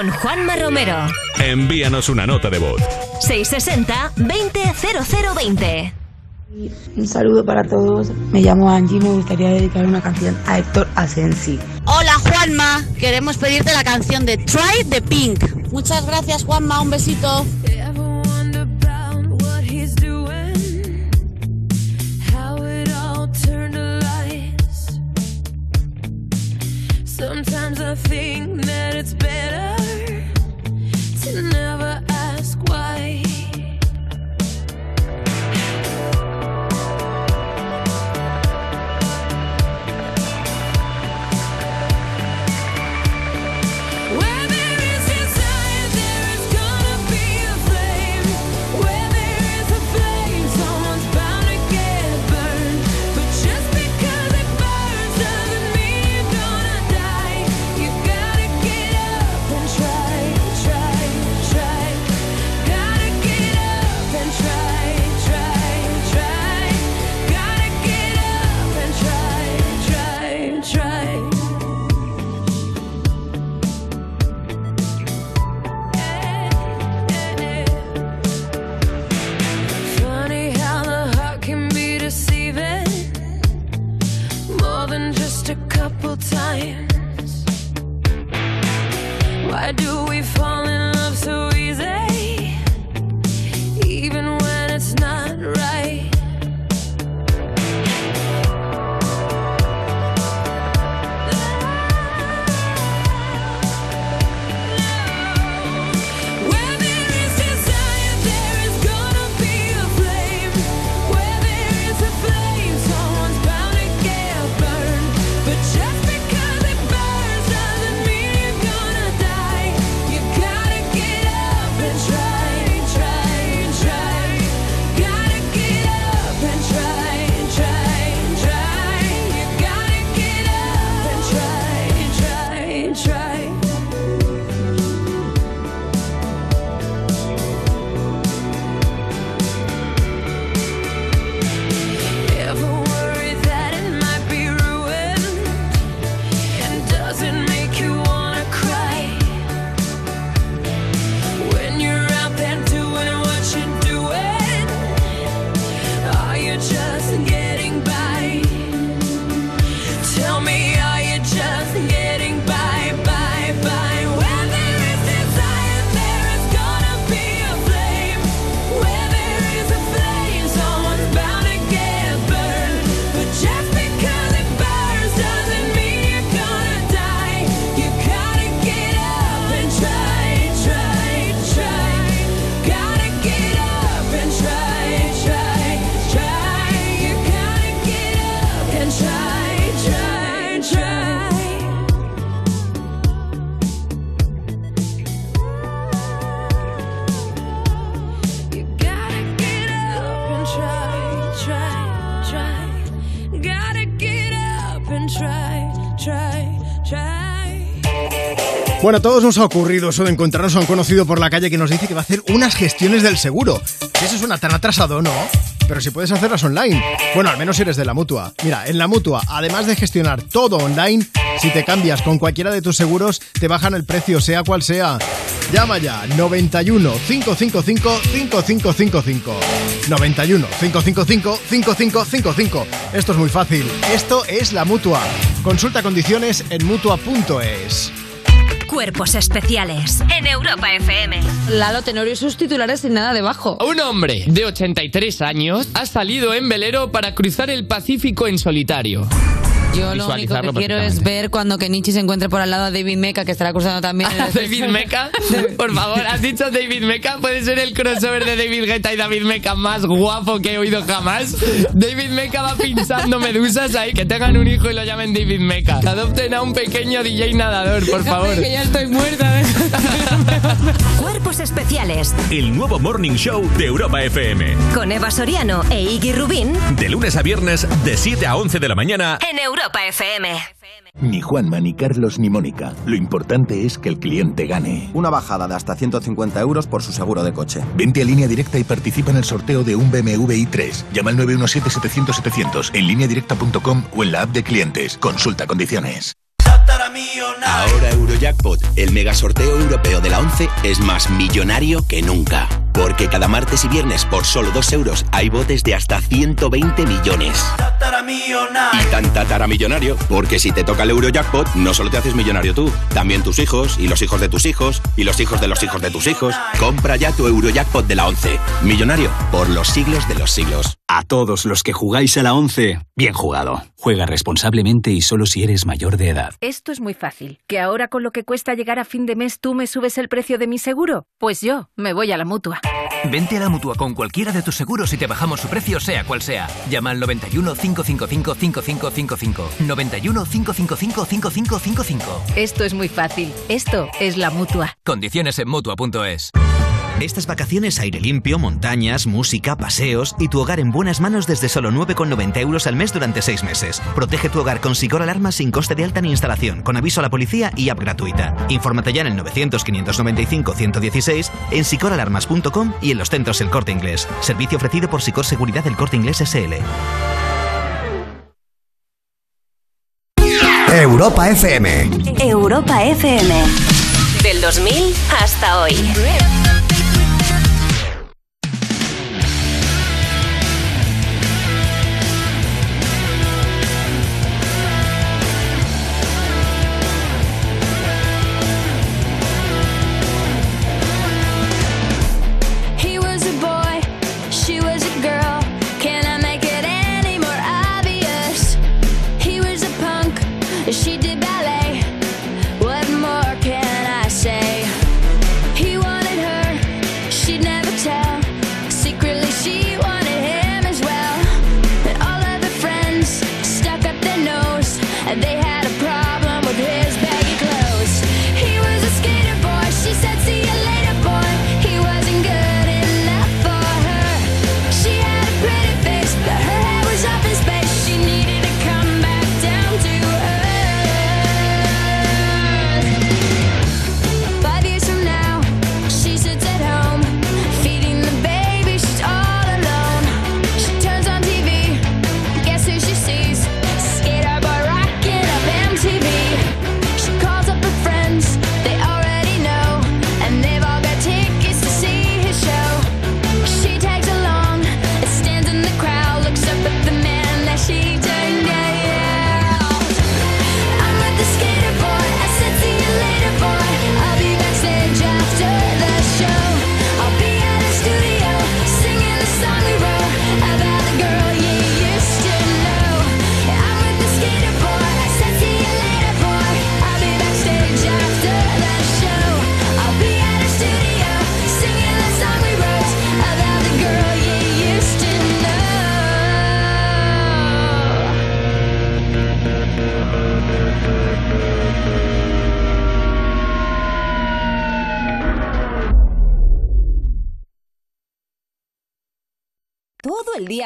con Juanma Romero. Envíanos una nota de voz. 660-200020. Un saludo para todos. Me llamo Angie y me gustaría dedicar una canción a Héctor Asensi. Hola Juanma, queremos pedirte la canción de Try the Pink. Muchas gracias Juanma, un besito. Bueno, a todos nos ha ocurrido eso de encontrarnos a un conocido por la calle que nos dice que va a hacer unas gestiones del seguro. Eso suena tan atrasado, ¿no? Pero si puedes hacerlas online. Bueno, al menos si eres de la mutua. Mira, en la mutua, además de gestionar todo online, si te cambias con cualquiera de tus seguros, te bajan el precio, sea cual sea. Llama ya 91 555 5555. 91 555 5555. Esto es muy fácil. Esto es la mutua. Consulta condiciones en mutua.es. Cuerpos especiales en Europa FM. Lalo Tenorio y sus titulares sin nada debajo. Un hombre de 83 años ha salido en velero para cruzar el Pacífico en solitario. Yo lo único que quiero es ver cuando Kenichi se encuentre por al lado a David Meca, que estará cruzando también. el- David Meca, por favor, has dicho David Meca, puede ser el crossover de David Guetta y David Meca más guapo que he oído jamás. David Meca va pinchando medusas ahí, que tengan un hijo y lo llamen David Meca. Adopten a un pequeño DJ nadador, por favor. Que ya estoy muerta. Cuerpos especiales El nuevo Morning Show de Europa FM. con Eva Soriano e Iggy Rubín De lunes a viernes, de 7 a 11 de la mañana. en Europa FM. Ni Juanma, ni Carlos, ni Mónica. Lo importante es que el cliente gane. Una bajada de hasta 150 euros por su seguro de coche. Vente a línea directa y participa en el sorteo de un BMW i3. Llama al 917-700-700 en lineadirecta.com o en la app de clientes. Consulta condiciones. Ahora Eurojackpot, el mega sorteo europeo de la 11, es más millonario que nunca. Porque cada martes y viernes por solo 2 euros hay botes de hasta 120 millones. Y tan tataramillonario, porque si te toca el Eurojackpot, no solo te haces millonario tú, también tus hijos, y los hijos de tus hijos, y los hijos de los hijos de tus hijos. Compra ya tu Eurojackpot de la 11. Millonario por los siglos de los siglos. A todos los que jugáis a la 11, bien jugado. Juega responsablemente y solo si eres mayor de edad. Esto es muy fácil. ¿Que ahora con lo que cuesta llegar a fin de mes tú me subes el precio de mi seguro? Pues yo me voy a la mutua. Vente a la mutua con cualquiera de tus seguros y te bajamos su precio, sea cual sea. Llama al 91 555 5555. 91 555 5555. Esto es muy fácil. Esto es la mutua. Condiciones en mutua.es. Estas vacaciones aire limpio, montañas, música, paseos y tu hogar en buenas manos desde solo 9,90 euros al mes durante 6 meses. Protege tu hogar con Sicor Alarma sin coste de alta ni instalación, con aviso a la policía y app gratuita. Infórmate ya en el 900-595-116, en sicoralarmas.com y en los centros El Corte Inglés. Servicio ofrecido por Sicor Seguridad del Corte Inglés SL. Europa FM. Europa FM. Del 2000 hasta hoy.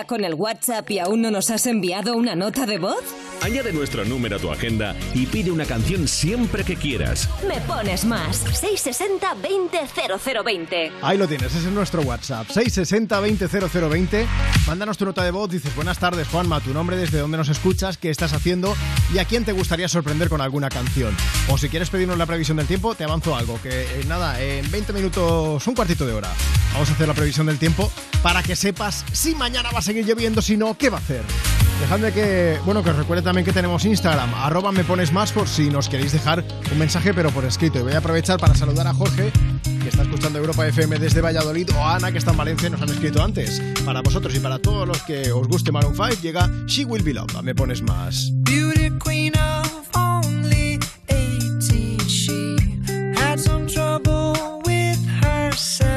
Con el WhatsApp y aún no nos has enviado una nota de voz? Añade nuestro número a tu agenda y pide una canción siempre que quieras. Me pones más. 660 20 0020. Ahí lo tienes, ese es nuestro WhatsApp. 660-200020. Mándanos tu nota de voz, dices buenas tardes Juanma, tu nombre, desde dónde nos escuchas, qué estás haciendo y a quién te gustaría sorprender con alguna canción. O si quieres pedirnos la previsión del tiempo, te avanzo algo, que eh, nada, en 20 minutos, un cuartito de hora, vamos a hacer la previsión del tiempo para que sepas si mañana va a seguir lloviendo, si no, ¿qué va a hacer? Dejadme que, bueno, que os recuerde también que tenemos Instagram, arroba me pones más por si nos queréis dejar un mensaje pero por escrito. Y voy a aprovechar para saludar a Jorge, que está escuchando Europa FM desde Valladolid, o a Ana, que está en Valencia y nos han escrito antes. Para vosotros y para todos los que os guste Maroon 5, llega She Will Be Loved, a me pones más. Beauty queen of only 18, she had some trouble with herself.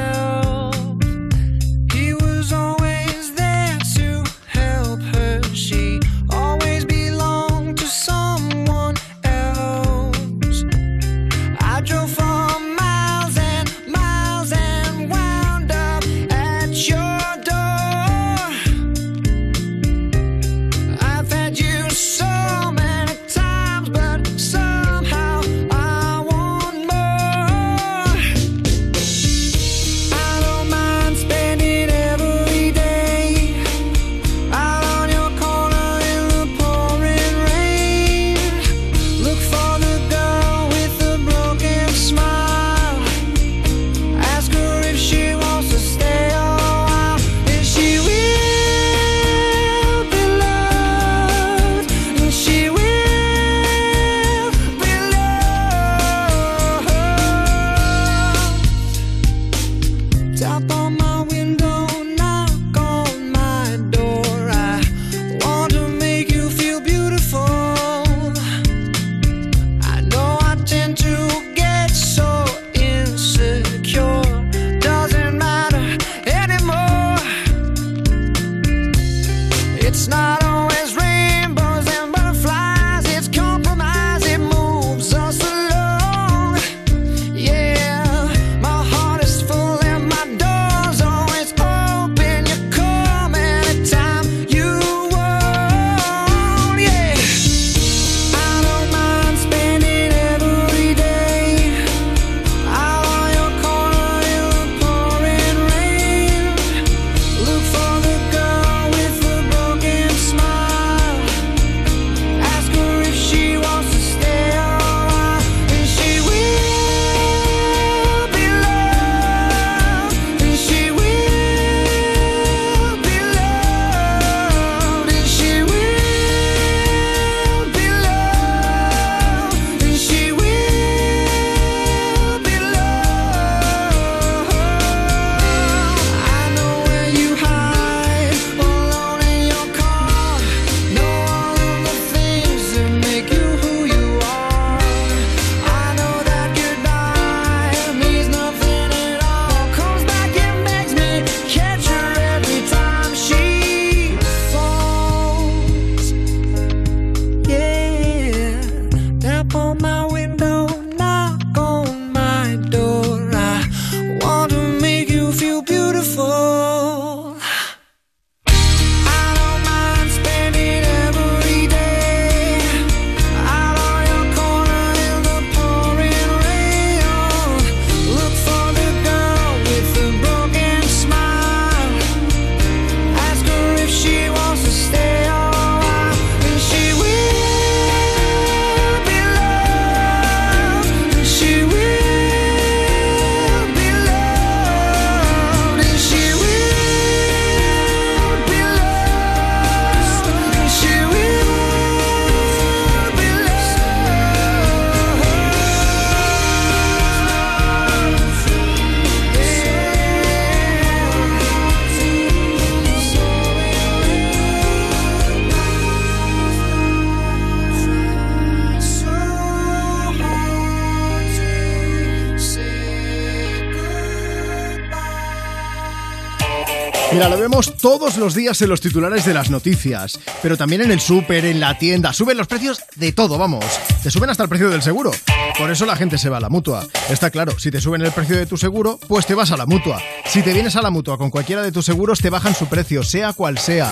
Todos los días en los titulares de las noticias, pero también en el súper, en la tienda. Suben los precios de todo, vamos. Te suben hasta el precio del seguro. Por eso la gente se va a la mutua. Está claro, si te suben el precio de tu seguro, pues te vas a la mutua. Si te vienes a la mutua con cualquiera de tus seguros, te bajan su precio, sea cual sea.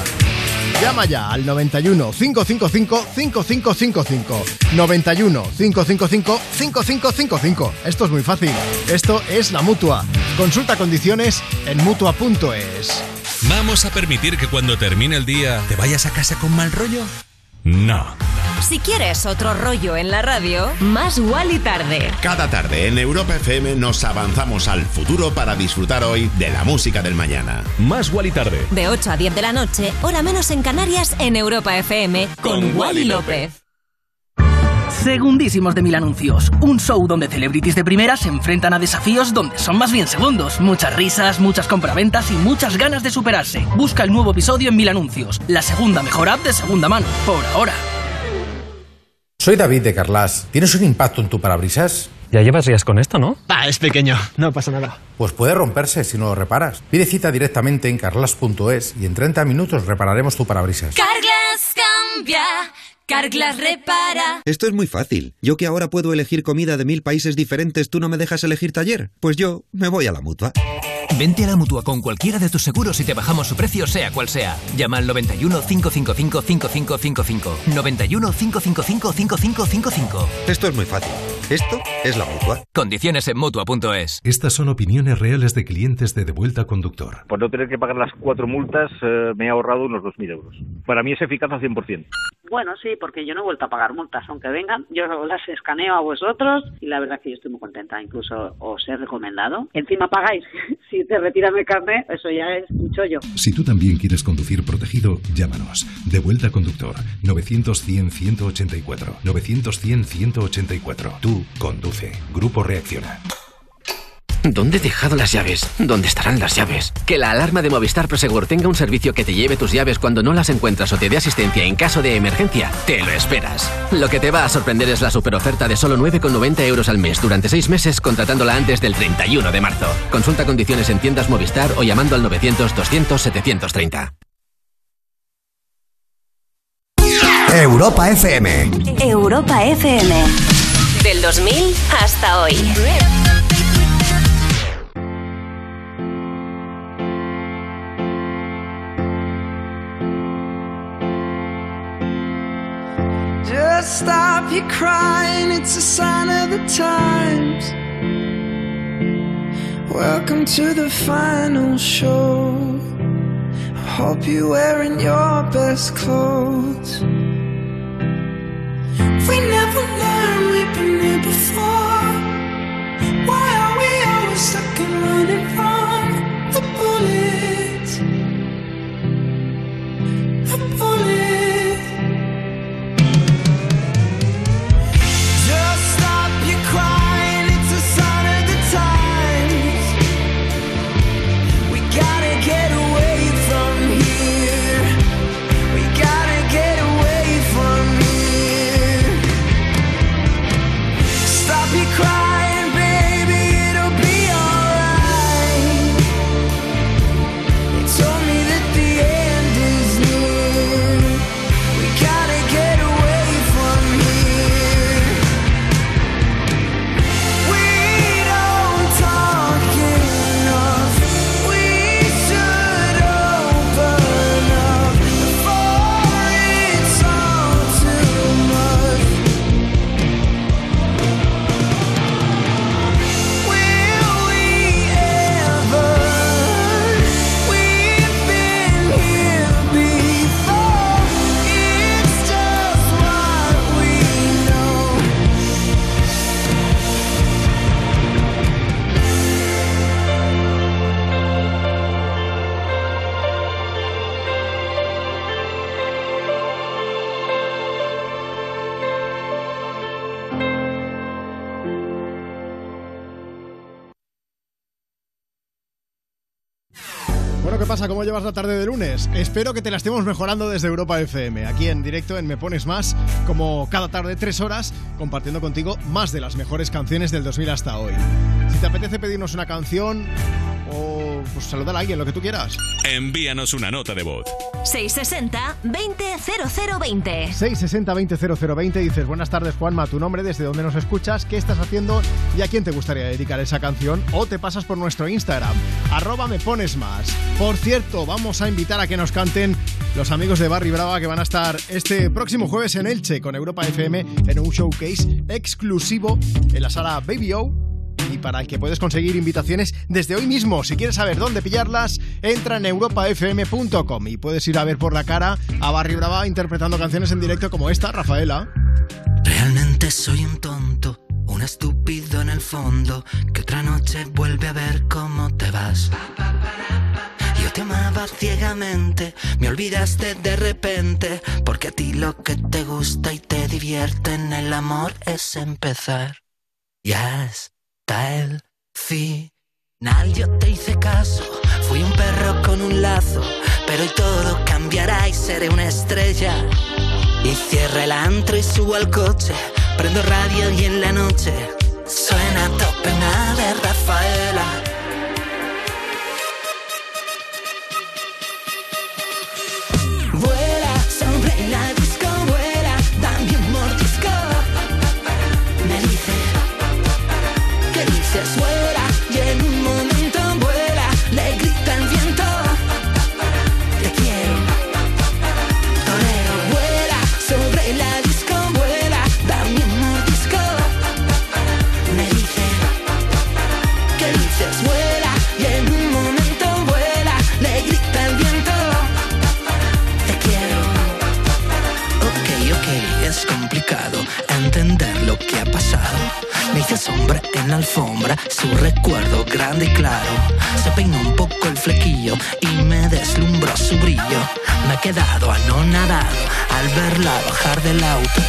Llama ya al 91 555 5555. 91 555 5555. Esto es muy fácil. Esto es la mutua. Consulta condiciones en mutua.es. ¿Vamos a permitir que cuando termine el día te vayas a casa con mal rollo? No. Si quieres otro rollo en la radio, más y tarde. Cada tarde en Europa FM nos avanzamos al futuro para disfrutar hoy de la música del mañana. Más y tarde. De 8 a 10 de la noche, hora menos en Canarias, en Europa FM, con, Wally López. Segundísimos de Mil Anuncios, un show donde celebrities de primera se enfrentan a desafíos donde son más bien segundos, muchas risas, muchas compraventas y muchas ganas de superarse. Busca el nuevo episodio en Mil Anuncios, la segunda mejor app de segunda mano, por ahora. Soy David de Carlas. ¿Tienes un impacto en tu parabrisas? Ya llevas días con esto, ¿no? Ah, es pequeño, no pasa nada. Pues puede romperse si no lo reparas. Pide cita directamente en carlas.es y en 30 minutos repararemos tu parabrisas. Carglass cambia, Carglass repara. Esto es muy fácil. Yo que ahora puedo elegir comida de mil países diferentes, ¿tú no me dejas elegir taller? Pues yo me voy a la mutua. Vente a la mutua con cualquiera de tus seguros y te bajamos su precio, sea cual sea. Llama al 91 555 5555. 91 555 5555. Esto es muy fácil. Esto es la mutua. Condiciones en mutua.es. Estas son opiniones reales de clientes de Devuelta Conductor. Por no tener que pagar las cuatro multas, eh, me he ahorrado unos 2.000 euros. Para mí es eficaz al 100%. Bueno, sí, porque yo no he vuelto a pagar multas, aunque vengan, yo las escaneo a vosotros y la verdad que yo estoy muy contenta, incluso os he recomendado. Encima pagáis, si te retiran el carnet, eso ya es un chollo. Si tú también quieres conducir protegido, llámanos. Devuelta Conductor. 900-100-184. 900-100-184. Tú conduce. Grupo Reacciona. ¿Dónde he dejado las llaves? ¿Dónde estarán las llaves? Que la alarma de Movistar Prosegur tenga un servicio que te lleve tus llaves cuando no las encuentras o te dé asistencia en caso de emergencia. Te lo esperas. Lo que te va a sorprender es la superoferta de solo 9,90 euros al mes durante 6 meses contratándola antes del 31 de marzo. Consulta condiciones en tiendas Movistar o llamando al 900 200 730. Europa FM. Europa FM. Del 2000 hasta hoy. Stop your crying, it's a sign of the times. Welcome to the final show. I hope you're wearing your best clothes. We never learned we've been here before. Why are we always stuck and running from the bullets? The bullets. Llevas la tarde de lunes? Espero que te la estemos mejorando desde Europa FM, aquí en directo en Me Pones Más, como cada tarde tres horas, compartiendo contigo más de las mejores canciones del 2000 hasta hoy. Si te apetece pedirnos una canción, pues, saludar a alguien, lo que tú quieras. Envíanos una nota de voz. 660-200020. 660-200020 dices, buenas tardes Juanma, tu nombre, desde dónde nos escuchas, qué estás haciendo y a quién te gustaría dedicar esa canción o te pasas por nuestro Instagram, arroba me pones más. Por cierto, vamos a invitar a que nos canten los amigos de Barry Brava que van a estar este próximo jueves en Elche con Europa FM en un showcase exclusivo en la sala Baby O y para el que puedes conseguir invitaciones desde hoy mismo. Si quieres saber dónde pillarlas, entra en europafm.com y puedes ir a ver por la cara a Barry Brava interpretando canciones en directo como esta, Rafaela. Realmente soy un tonto, un estúpido en el fondo, que otra noche vuelve a ver cómo te vas. Yo te amaba ciegamente, me olvidaste de repente, porque a ti lo que te gusta y te divierte en el amor es empezar. Ya está el final, yo te hice caso, fui un perro con un lazo, pero hoy todo cambiará y seré una estrella. Y cierra el antro y subo al coche, prendo radio y en la noche suena tope una de Me hice sombra en la alfombra, su recuerdo grande y claro. Se peinó un poco el flequillo y me deslumbró su brillo. Me he quedado anonadado al verla bajar del auto.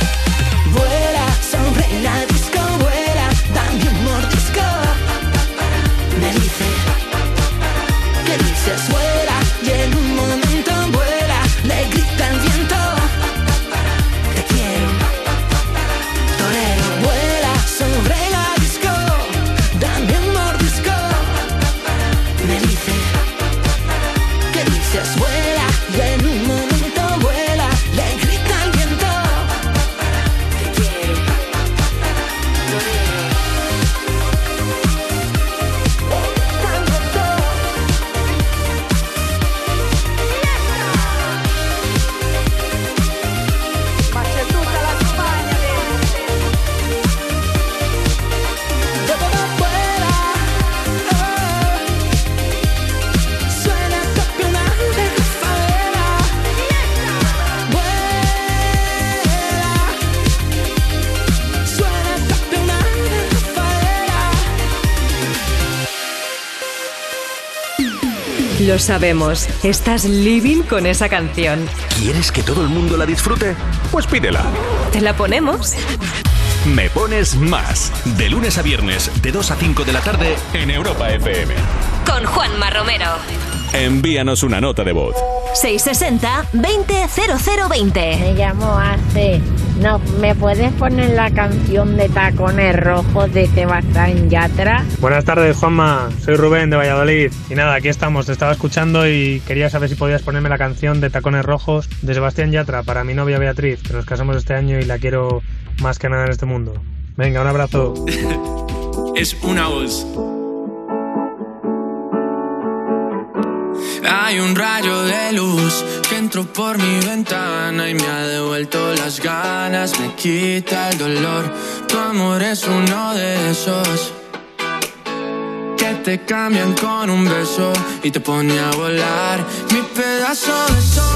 Vuela sobre la disco, vuela, dame un mordisco. Me dice, ¿qué dices? Vuela, Lo sabemos, estás living con esa canción. ¿Quieres que todo el mundo la disfrute? Pues pídela. ¿Te la ponemos? Me pones más. De lunes a viernes, de 2 a 5 de la tarde, en Europa FM. Con Juanma Romero. Envíanos una nota de voz. 660-200020. Me llamo Ace. No, ¿me puedes poner la canción de Tacones Rojos de Sebastián Yatra? Buenas tardes, Juanma. Soy Rubén de Valladolid. Y nada, aquí estamos. Te estaba escuchando y quería saber si podías ponerme la canción de Tacones Rojos de Sebastián Yatra para mi novia Beatriz, que nos casamos este año y la quiero más que nada en este mundo. Venga, un abrazo. es una voz. Hay un rayo de luz que entró por mi ventana y me ha devuelto las ganas, me quita el dolor. Tu amor es uno de esos que te cambian con un beso y te pone a volar. Mi pedazo de sol,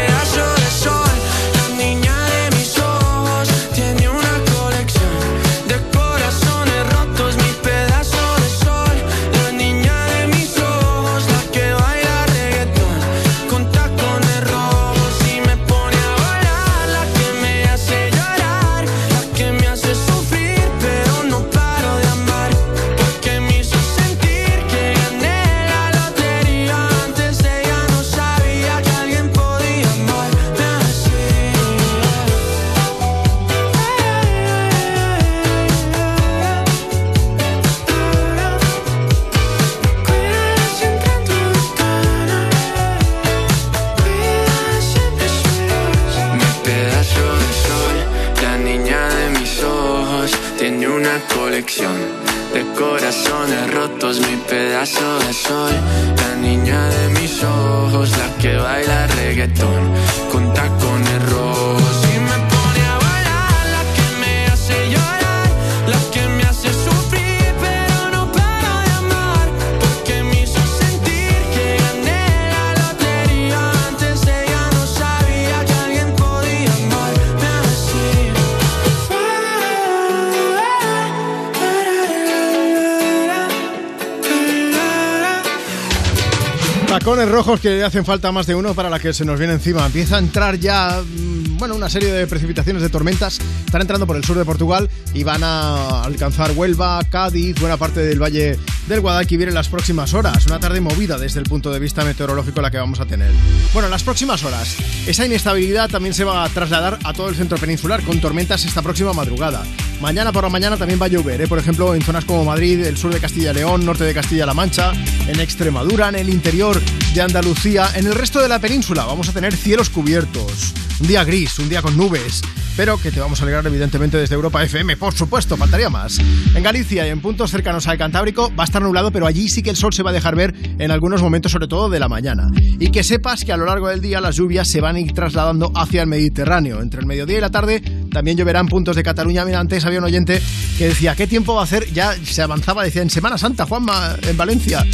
pedazo de la niña de mis ojos, la que baila reggaetón con tacones rojos. Tacones rojos que hacen falta más de uno para la que se nos viene encima. Empieza a entrar ya, mm, bueno, una serie de precipitaciones de tormentas. Están entrando por el sur de Portugal y van a alcanzar Huelva, Cádiz, buena parte del valle del Guadalquivir en las próximas horas. Una tarde movida desde el punto de vista meteorológico la que vamos a tener. Bueno, en las próximas horas, esa inestabilidad también se va a trasladar a todo el centro peninsular con tormentas esta próxima madrugada. Mañana por la mañana también va a llover, ¿eh? por ejemplo, en zonas como Madrid, el sur de Castilla y León, norte de Castilla-La Mancha, en Extremadura, en el interior de Andalucía. En el resto de la península vamos a tener cielos cubiertos. Un día gris, un día con nubes, pero que te vamos a alegrar evidentemente desde Europa FM, por supuesto, faltaría más. En Galicia y en puntos cercanos al Cantábrico va a estar nublado, pero allí sí que el sol se va a dejar ver en algunos momentos, sobre todo de la mañana. Y que sepas que a lo largo del día las lluvias se van a ir trasladando hacia el Mediterráneo. Entre el mediodía y la tarde también lloverán puntos de Cataluña. Mira, antes había un oyente que decía, ¿qué tiempo va a hacer? Ya se avanzaba, decía, en Semana Santa, Juanma, en Valencia.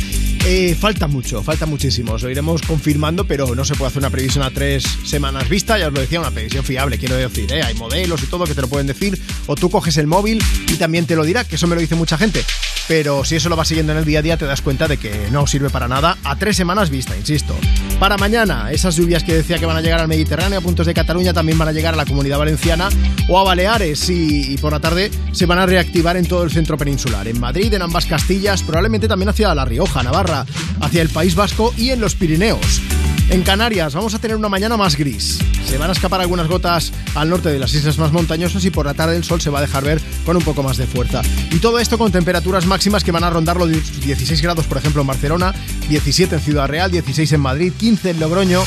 Eh, falta mucho, falta muchísimo. Os lo iremos confirmando, pero no se puede hacer una previsión a tres semanas vista. Ya os lo decía, una previsión fiable, quiero decir. ¿eh? Hay modelos y todo que te lo pueden decir. O tú coges el móvil y también te lo dirá, que eso me lo dice mucha gente. Pero si eso lo vas siguiendo en el día a día, te das cuenta de que no sirve para nada a tres semanas vista, insisto. Para mañana, esas lluvias que decía que van a llegar al Mediterráneo, a puntos de Cataluña, también van a llegar a la comunidad valenciana o a Baleares. Y, y por la tarde se van a reactivar en todo el centro peninsular. En Madrid, en ambas Castillas, probablemente también hacia La Rioja, Navarra, hacia el País Vasco y en los Pirineos. En Canarias vamos a tener una mañana más gris. Se van a escapar algunas gotas al norte de las islas más montañosas y por la tarde el sol se va a dejar ver con un poco más de fuerza. Y todo esto con temperaturas máximas que van a rondar los 16 grados, por ejemplo, en Barcelona, 17 en Ciudad Real, 16 en Madrid, 15 en Logroño,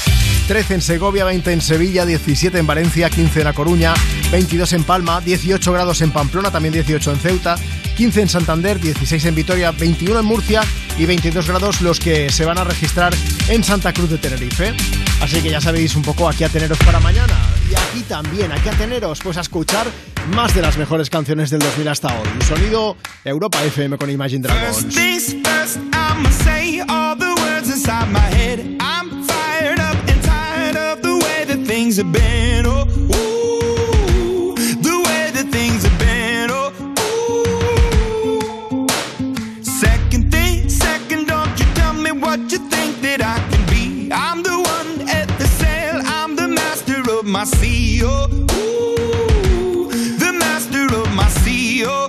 13 en Segovia, 20 en Sevilla, 17 en Valencia, 15 en La Coruña, 22 en Palma, 18 grados en Pamplona, también 18 en Ceuta, 15 en Santander, 16 en Vitoria, 21 en Murcia y 22 grados los que se van a registrar en Santa Cruz de Tenerife. Así que ya sabéis un poco aquí a teneros para mañana. Y aquí también, aquí a teneros, pues a escuchar más de las mejores canciones del 2000 hasta hoy. Sonido Europa FM con Imagine Dragons. Have been. Oh, ooh, the way that things have been. Oh, ooh. Second thing, second, don't you tell me what you think that I can be. I'm the one at the sail, I'm the master of my sea. Oh, ooh, the master of my sea. Oh,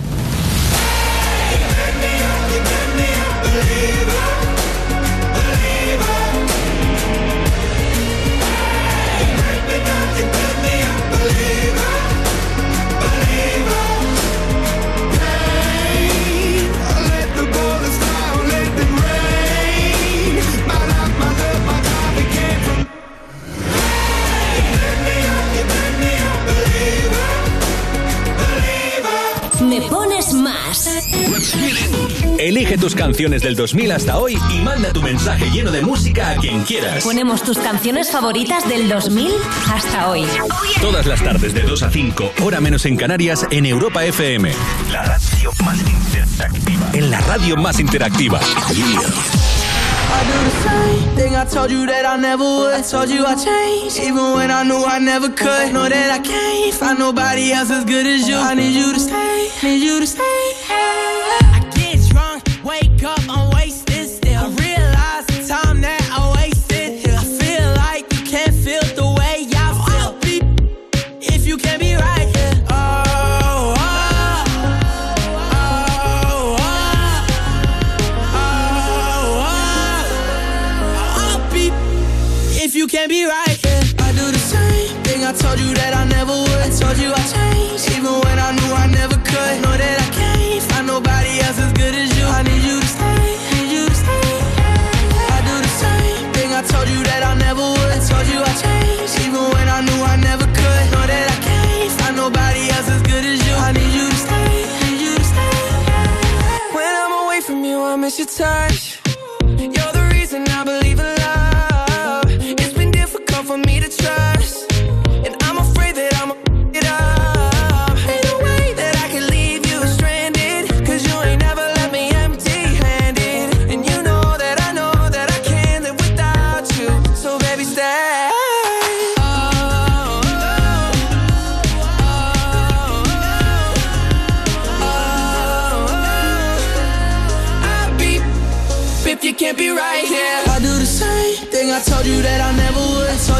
Elige tus canciones del 2000 hasta hoy y manda tu mensaje lleno de música a quien quieras. Ponemos tus canciones favoritas del 2000 hasta hoy. Todas las tardes de 2 a 5, hora menos en Canarias, en Europa FM. La radio más interactiva. En la radio más interactiva. I do the same thing I told you that I never would. I told you I changed, even when I knew I never could. Know that I can't find nobody else as good as you. I need you to stay, need you to stay. I you,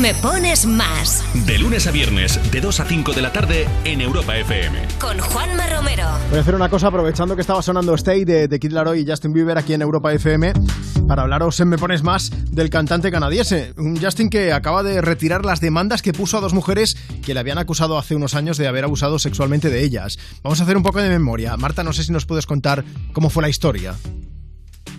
Me pones más. De lunes a viernes, de 2 a 5 de la tarde, en Europa FM. Con Juanma Romero. Voy a hacer una cosa aprovechando que estaba sonando Stay de, de Kid Laroi y Justin Bieber aquí en Europa FM para hablaros en Me Pones Más del cantante canadiense. Un Justin que acaba de retirar las demandas que puso a dos mujeres que le habían acusado hace unos años de haber abusado sexualmente de ellas. Vamos a hacer un poco de memoria. Marta, no sé si nos puedes contar cómo fue la historia.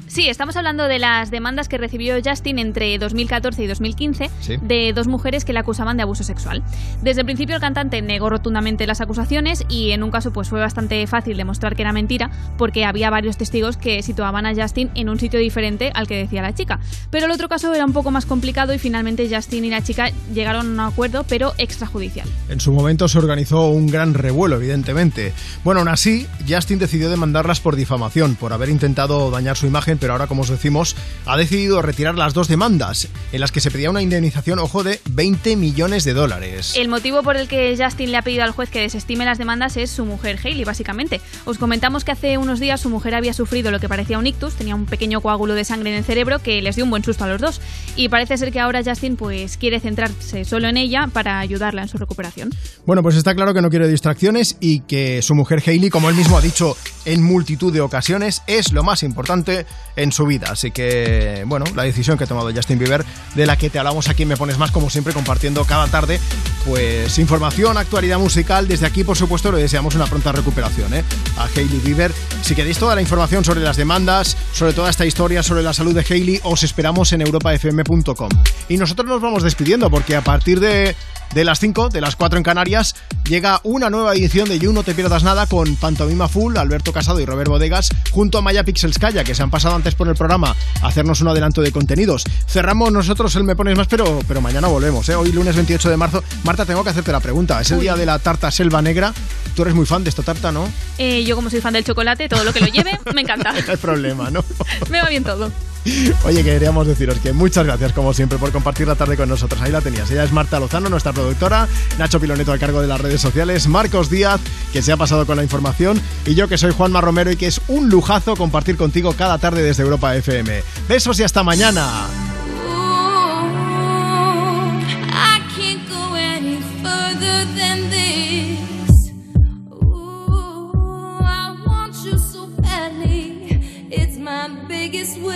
Sí, estamos hablando de las demandas que recibió Justin entre 2014 y 2015 Sí. de dos mujeres que le acusaban de abuso sexual. Desde el principio el cantante negó rotundamente las acusaciones y en un caso pues fue bastante fácil demostrar que era mentira porque había varios testigos que situaban a Justin en un sitio diferente al que decía la chica. Pero el otro caso era un poco más complicado y finalmente Justin y la chica llegaron a un acuerdo pero extrajudicial. En su momento se organizó un gran revuelo, evidentemente. Bueno, aún así, Justin decidió demandarlas por difamación, por haber intentado dañar su imagen pero ahora, como os decimos, ha decidido retirar las dos demandas en las que se pedía una indemnización, ojo, de 20 millones de dólares. El motivo por el que Justin le ha pedido al juez que desestime las demandas es su mujer Hailey, básicamente. Os comentamos que hace unos días su mujer había sufrido lo que parecía un ictus, tenía un pequeño coágulo de sangre en el cerebro que les dio un buen susto a los dos. Y parece ser que ahora Justin pues quiere centrarse solo en ella para ayudarla en su recuperación. Bueno, pues está claro que no quiere distracciones y que su mujer Hailey, como él mismo ha dicho en multitud de ocasiones, es lo más importante en su vida. Así que, bueno, la decisión que ha tomado Justin Bieber, de la que te hablamos aquí Me Pones Más, como siempre, compartiendo cada tarde, pues información, actualidad musical. Desde aquí, por supuesto, le deseamos una pronta recuperación ¿eh? a Hailey Bieber. Si queréis toda la información sobre las demandas, sobre toda esta historia, sobre la salud de Hailey, os esperamos en europafm.com. Y nosotros nos vamos despidiendo porque a partir de de las 5, de las 4 en Canarias, llega una nueva edición de You No Te Pierdas Nada con Pantomima Full, Alberto Casado y Robert Bodegas, junto a Maya Pixelskaya, que se han pasado antes por el programa a hacernos un adelanto de contenidos. Cerramos nosotros el Me Pones Más, pero, pero mañana volvemos, ¿eh? Hoy lunes 28 de marzo. Marta, tengo que hacerte la pregunta. Es el día de la tarta selva negra. Tú eres muy fan de esta tarta, ¿no? Eh, yo como soy fan del chocolate, todo lo que lo lleve, me encanta. no hay problema, ¿no? me va bien todo. Oye, queríamos deciros que muchas gracias, como siempre, por compartir la tarde con nosotros. Ahí la tenías. Ella es Marta Lozano, nuestra productora, Nacho Piloneto al cargo de las redes sociales, Marcos Díaz, que se ha pasado con la información, y yo que soy Juanma Romero y que es un lujazo compartir contigo cada tarde desde Europa FM. Besos y hasta mañana.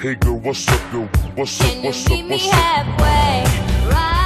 Hey girl, what's up, yo? What's up, what's up, Meet me what's up? halfway, right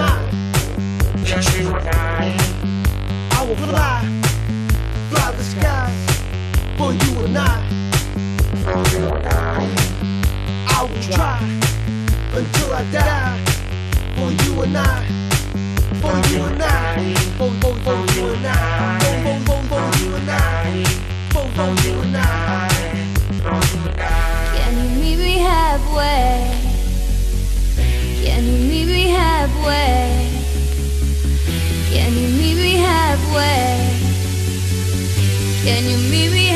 I. Just you and I. I will fly, fly the skies for you and I. For you and I. I will try until I die for you and I. For you and I. For, for, for you and I. For, for, for you and I. For, for you and I. Can you meet me halfway? Can you meet me halfway? Can you meet me halfway? Can you meet me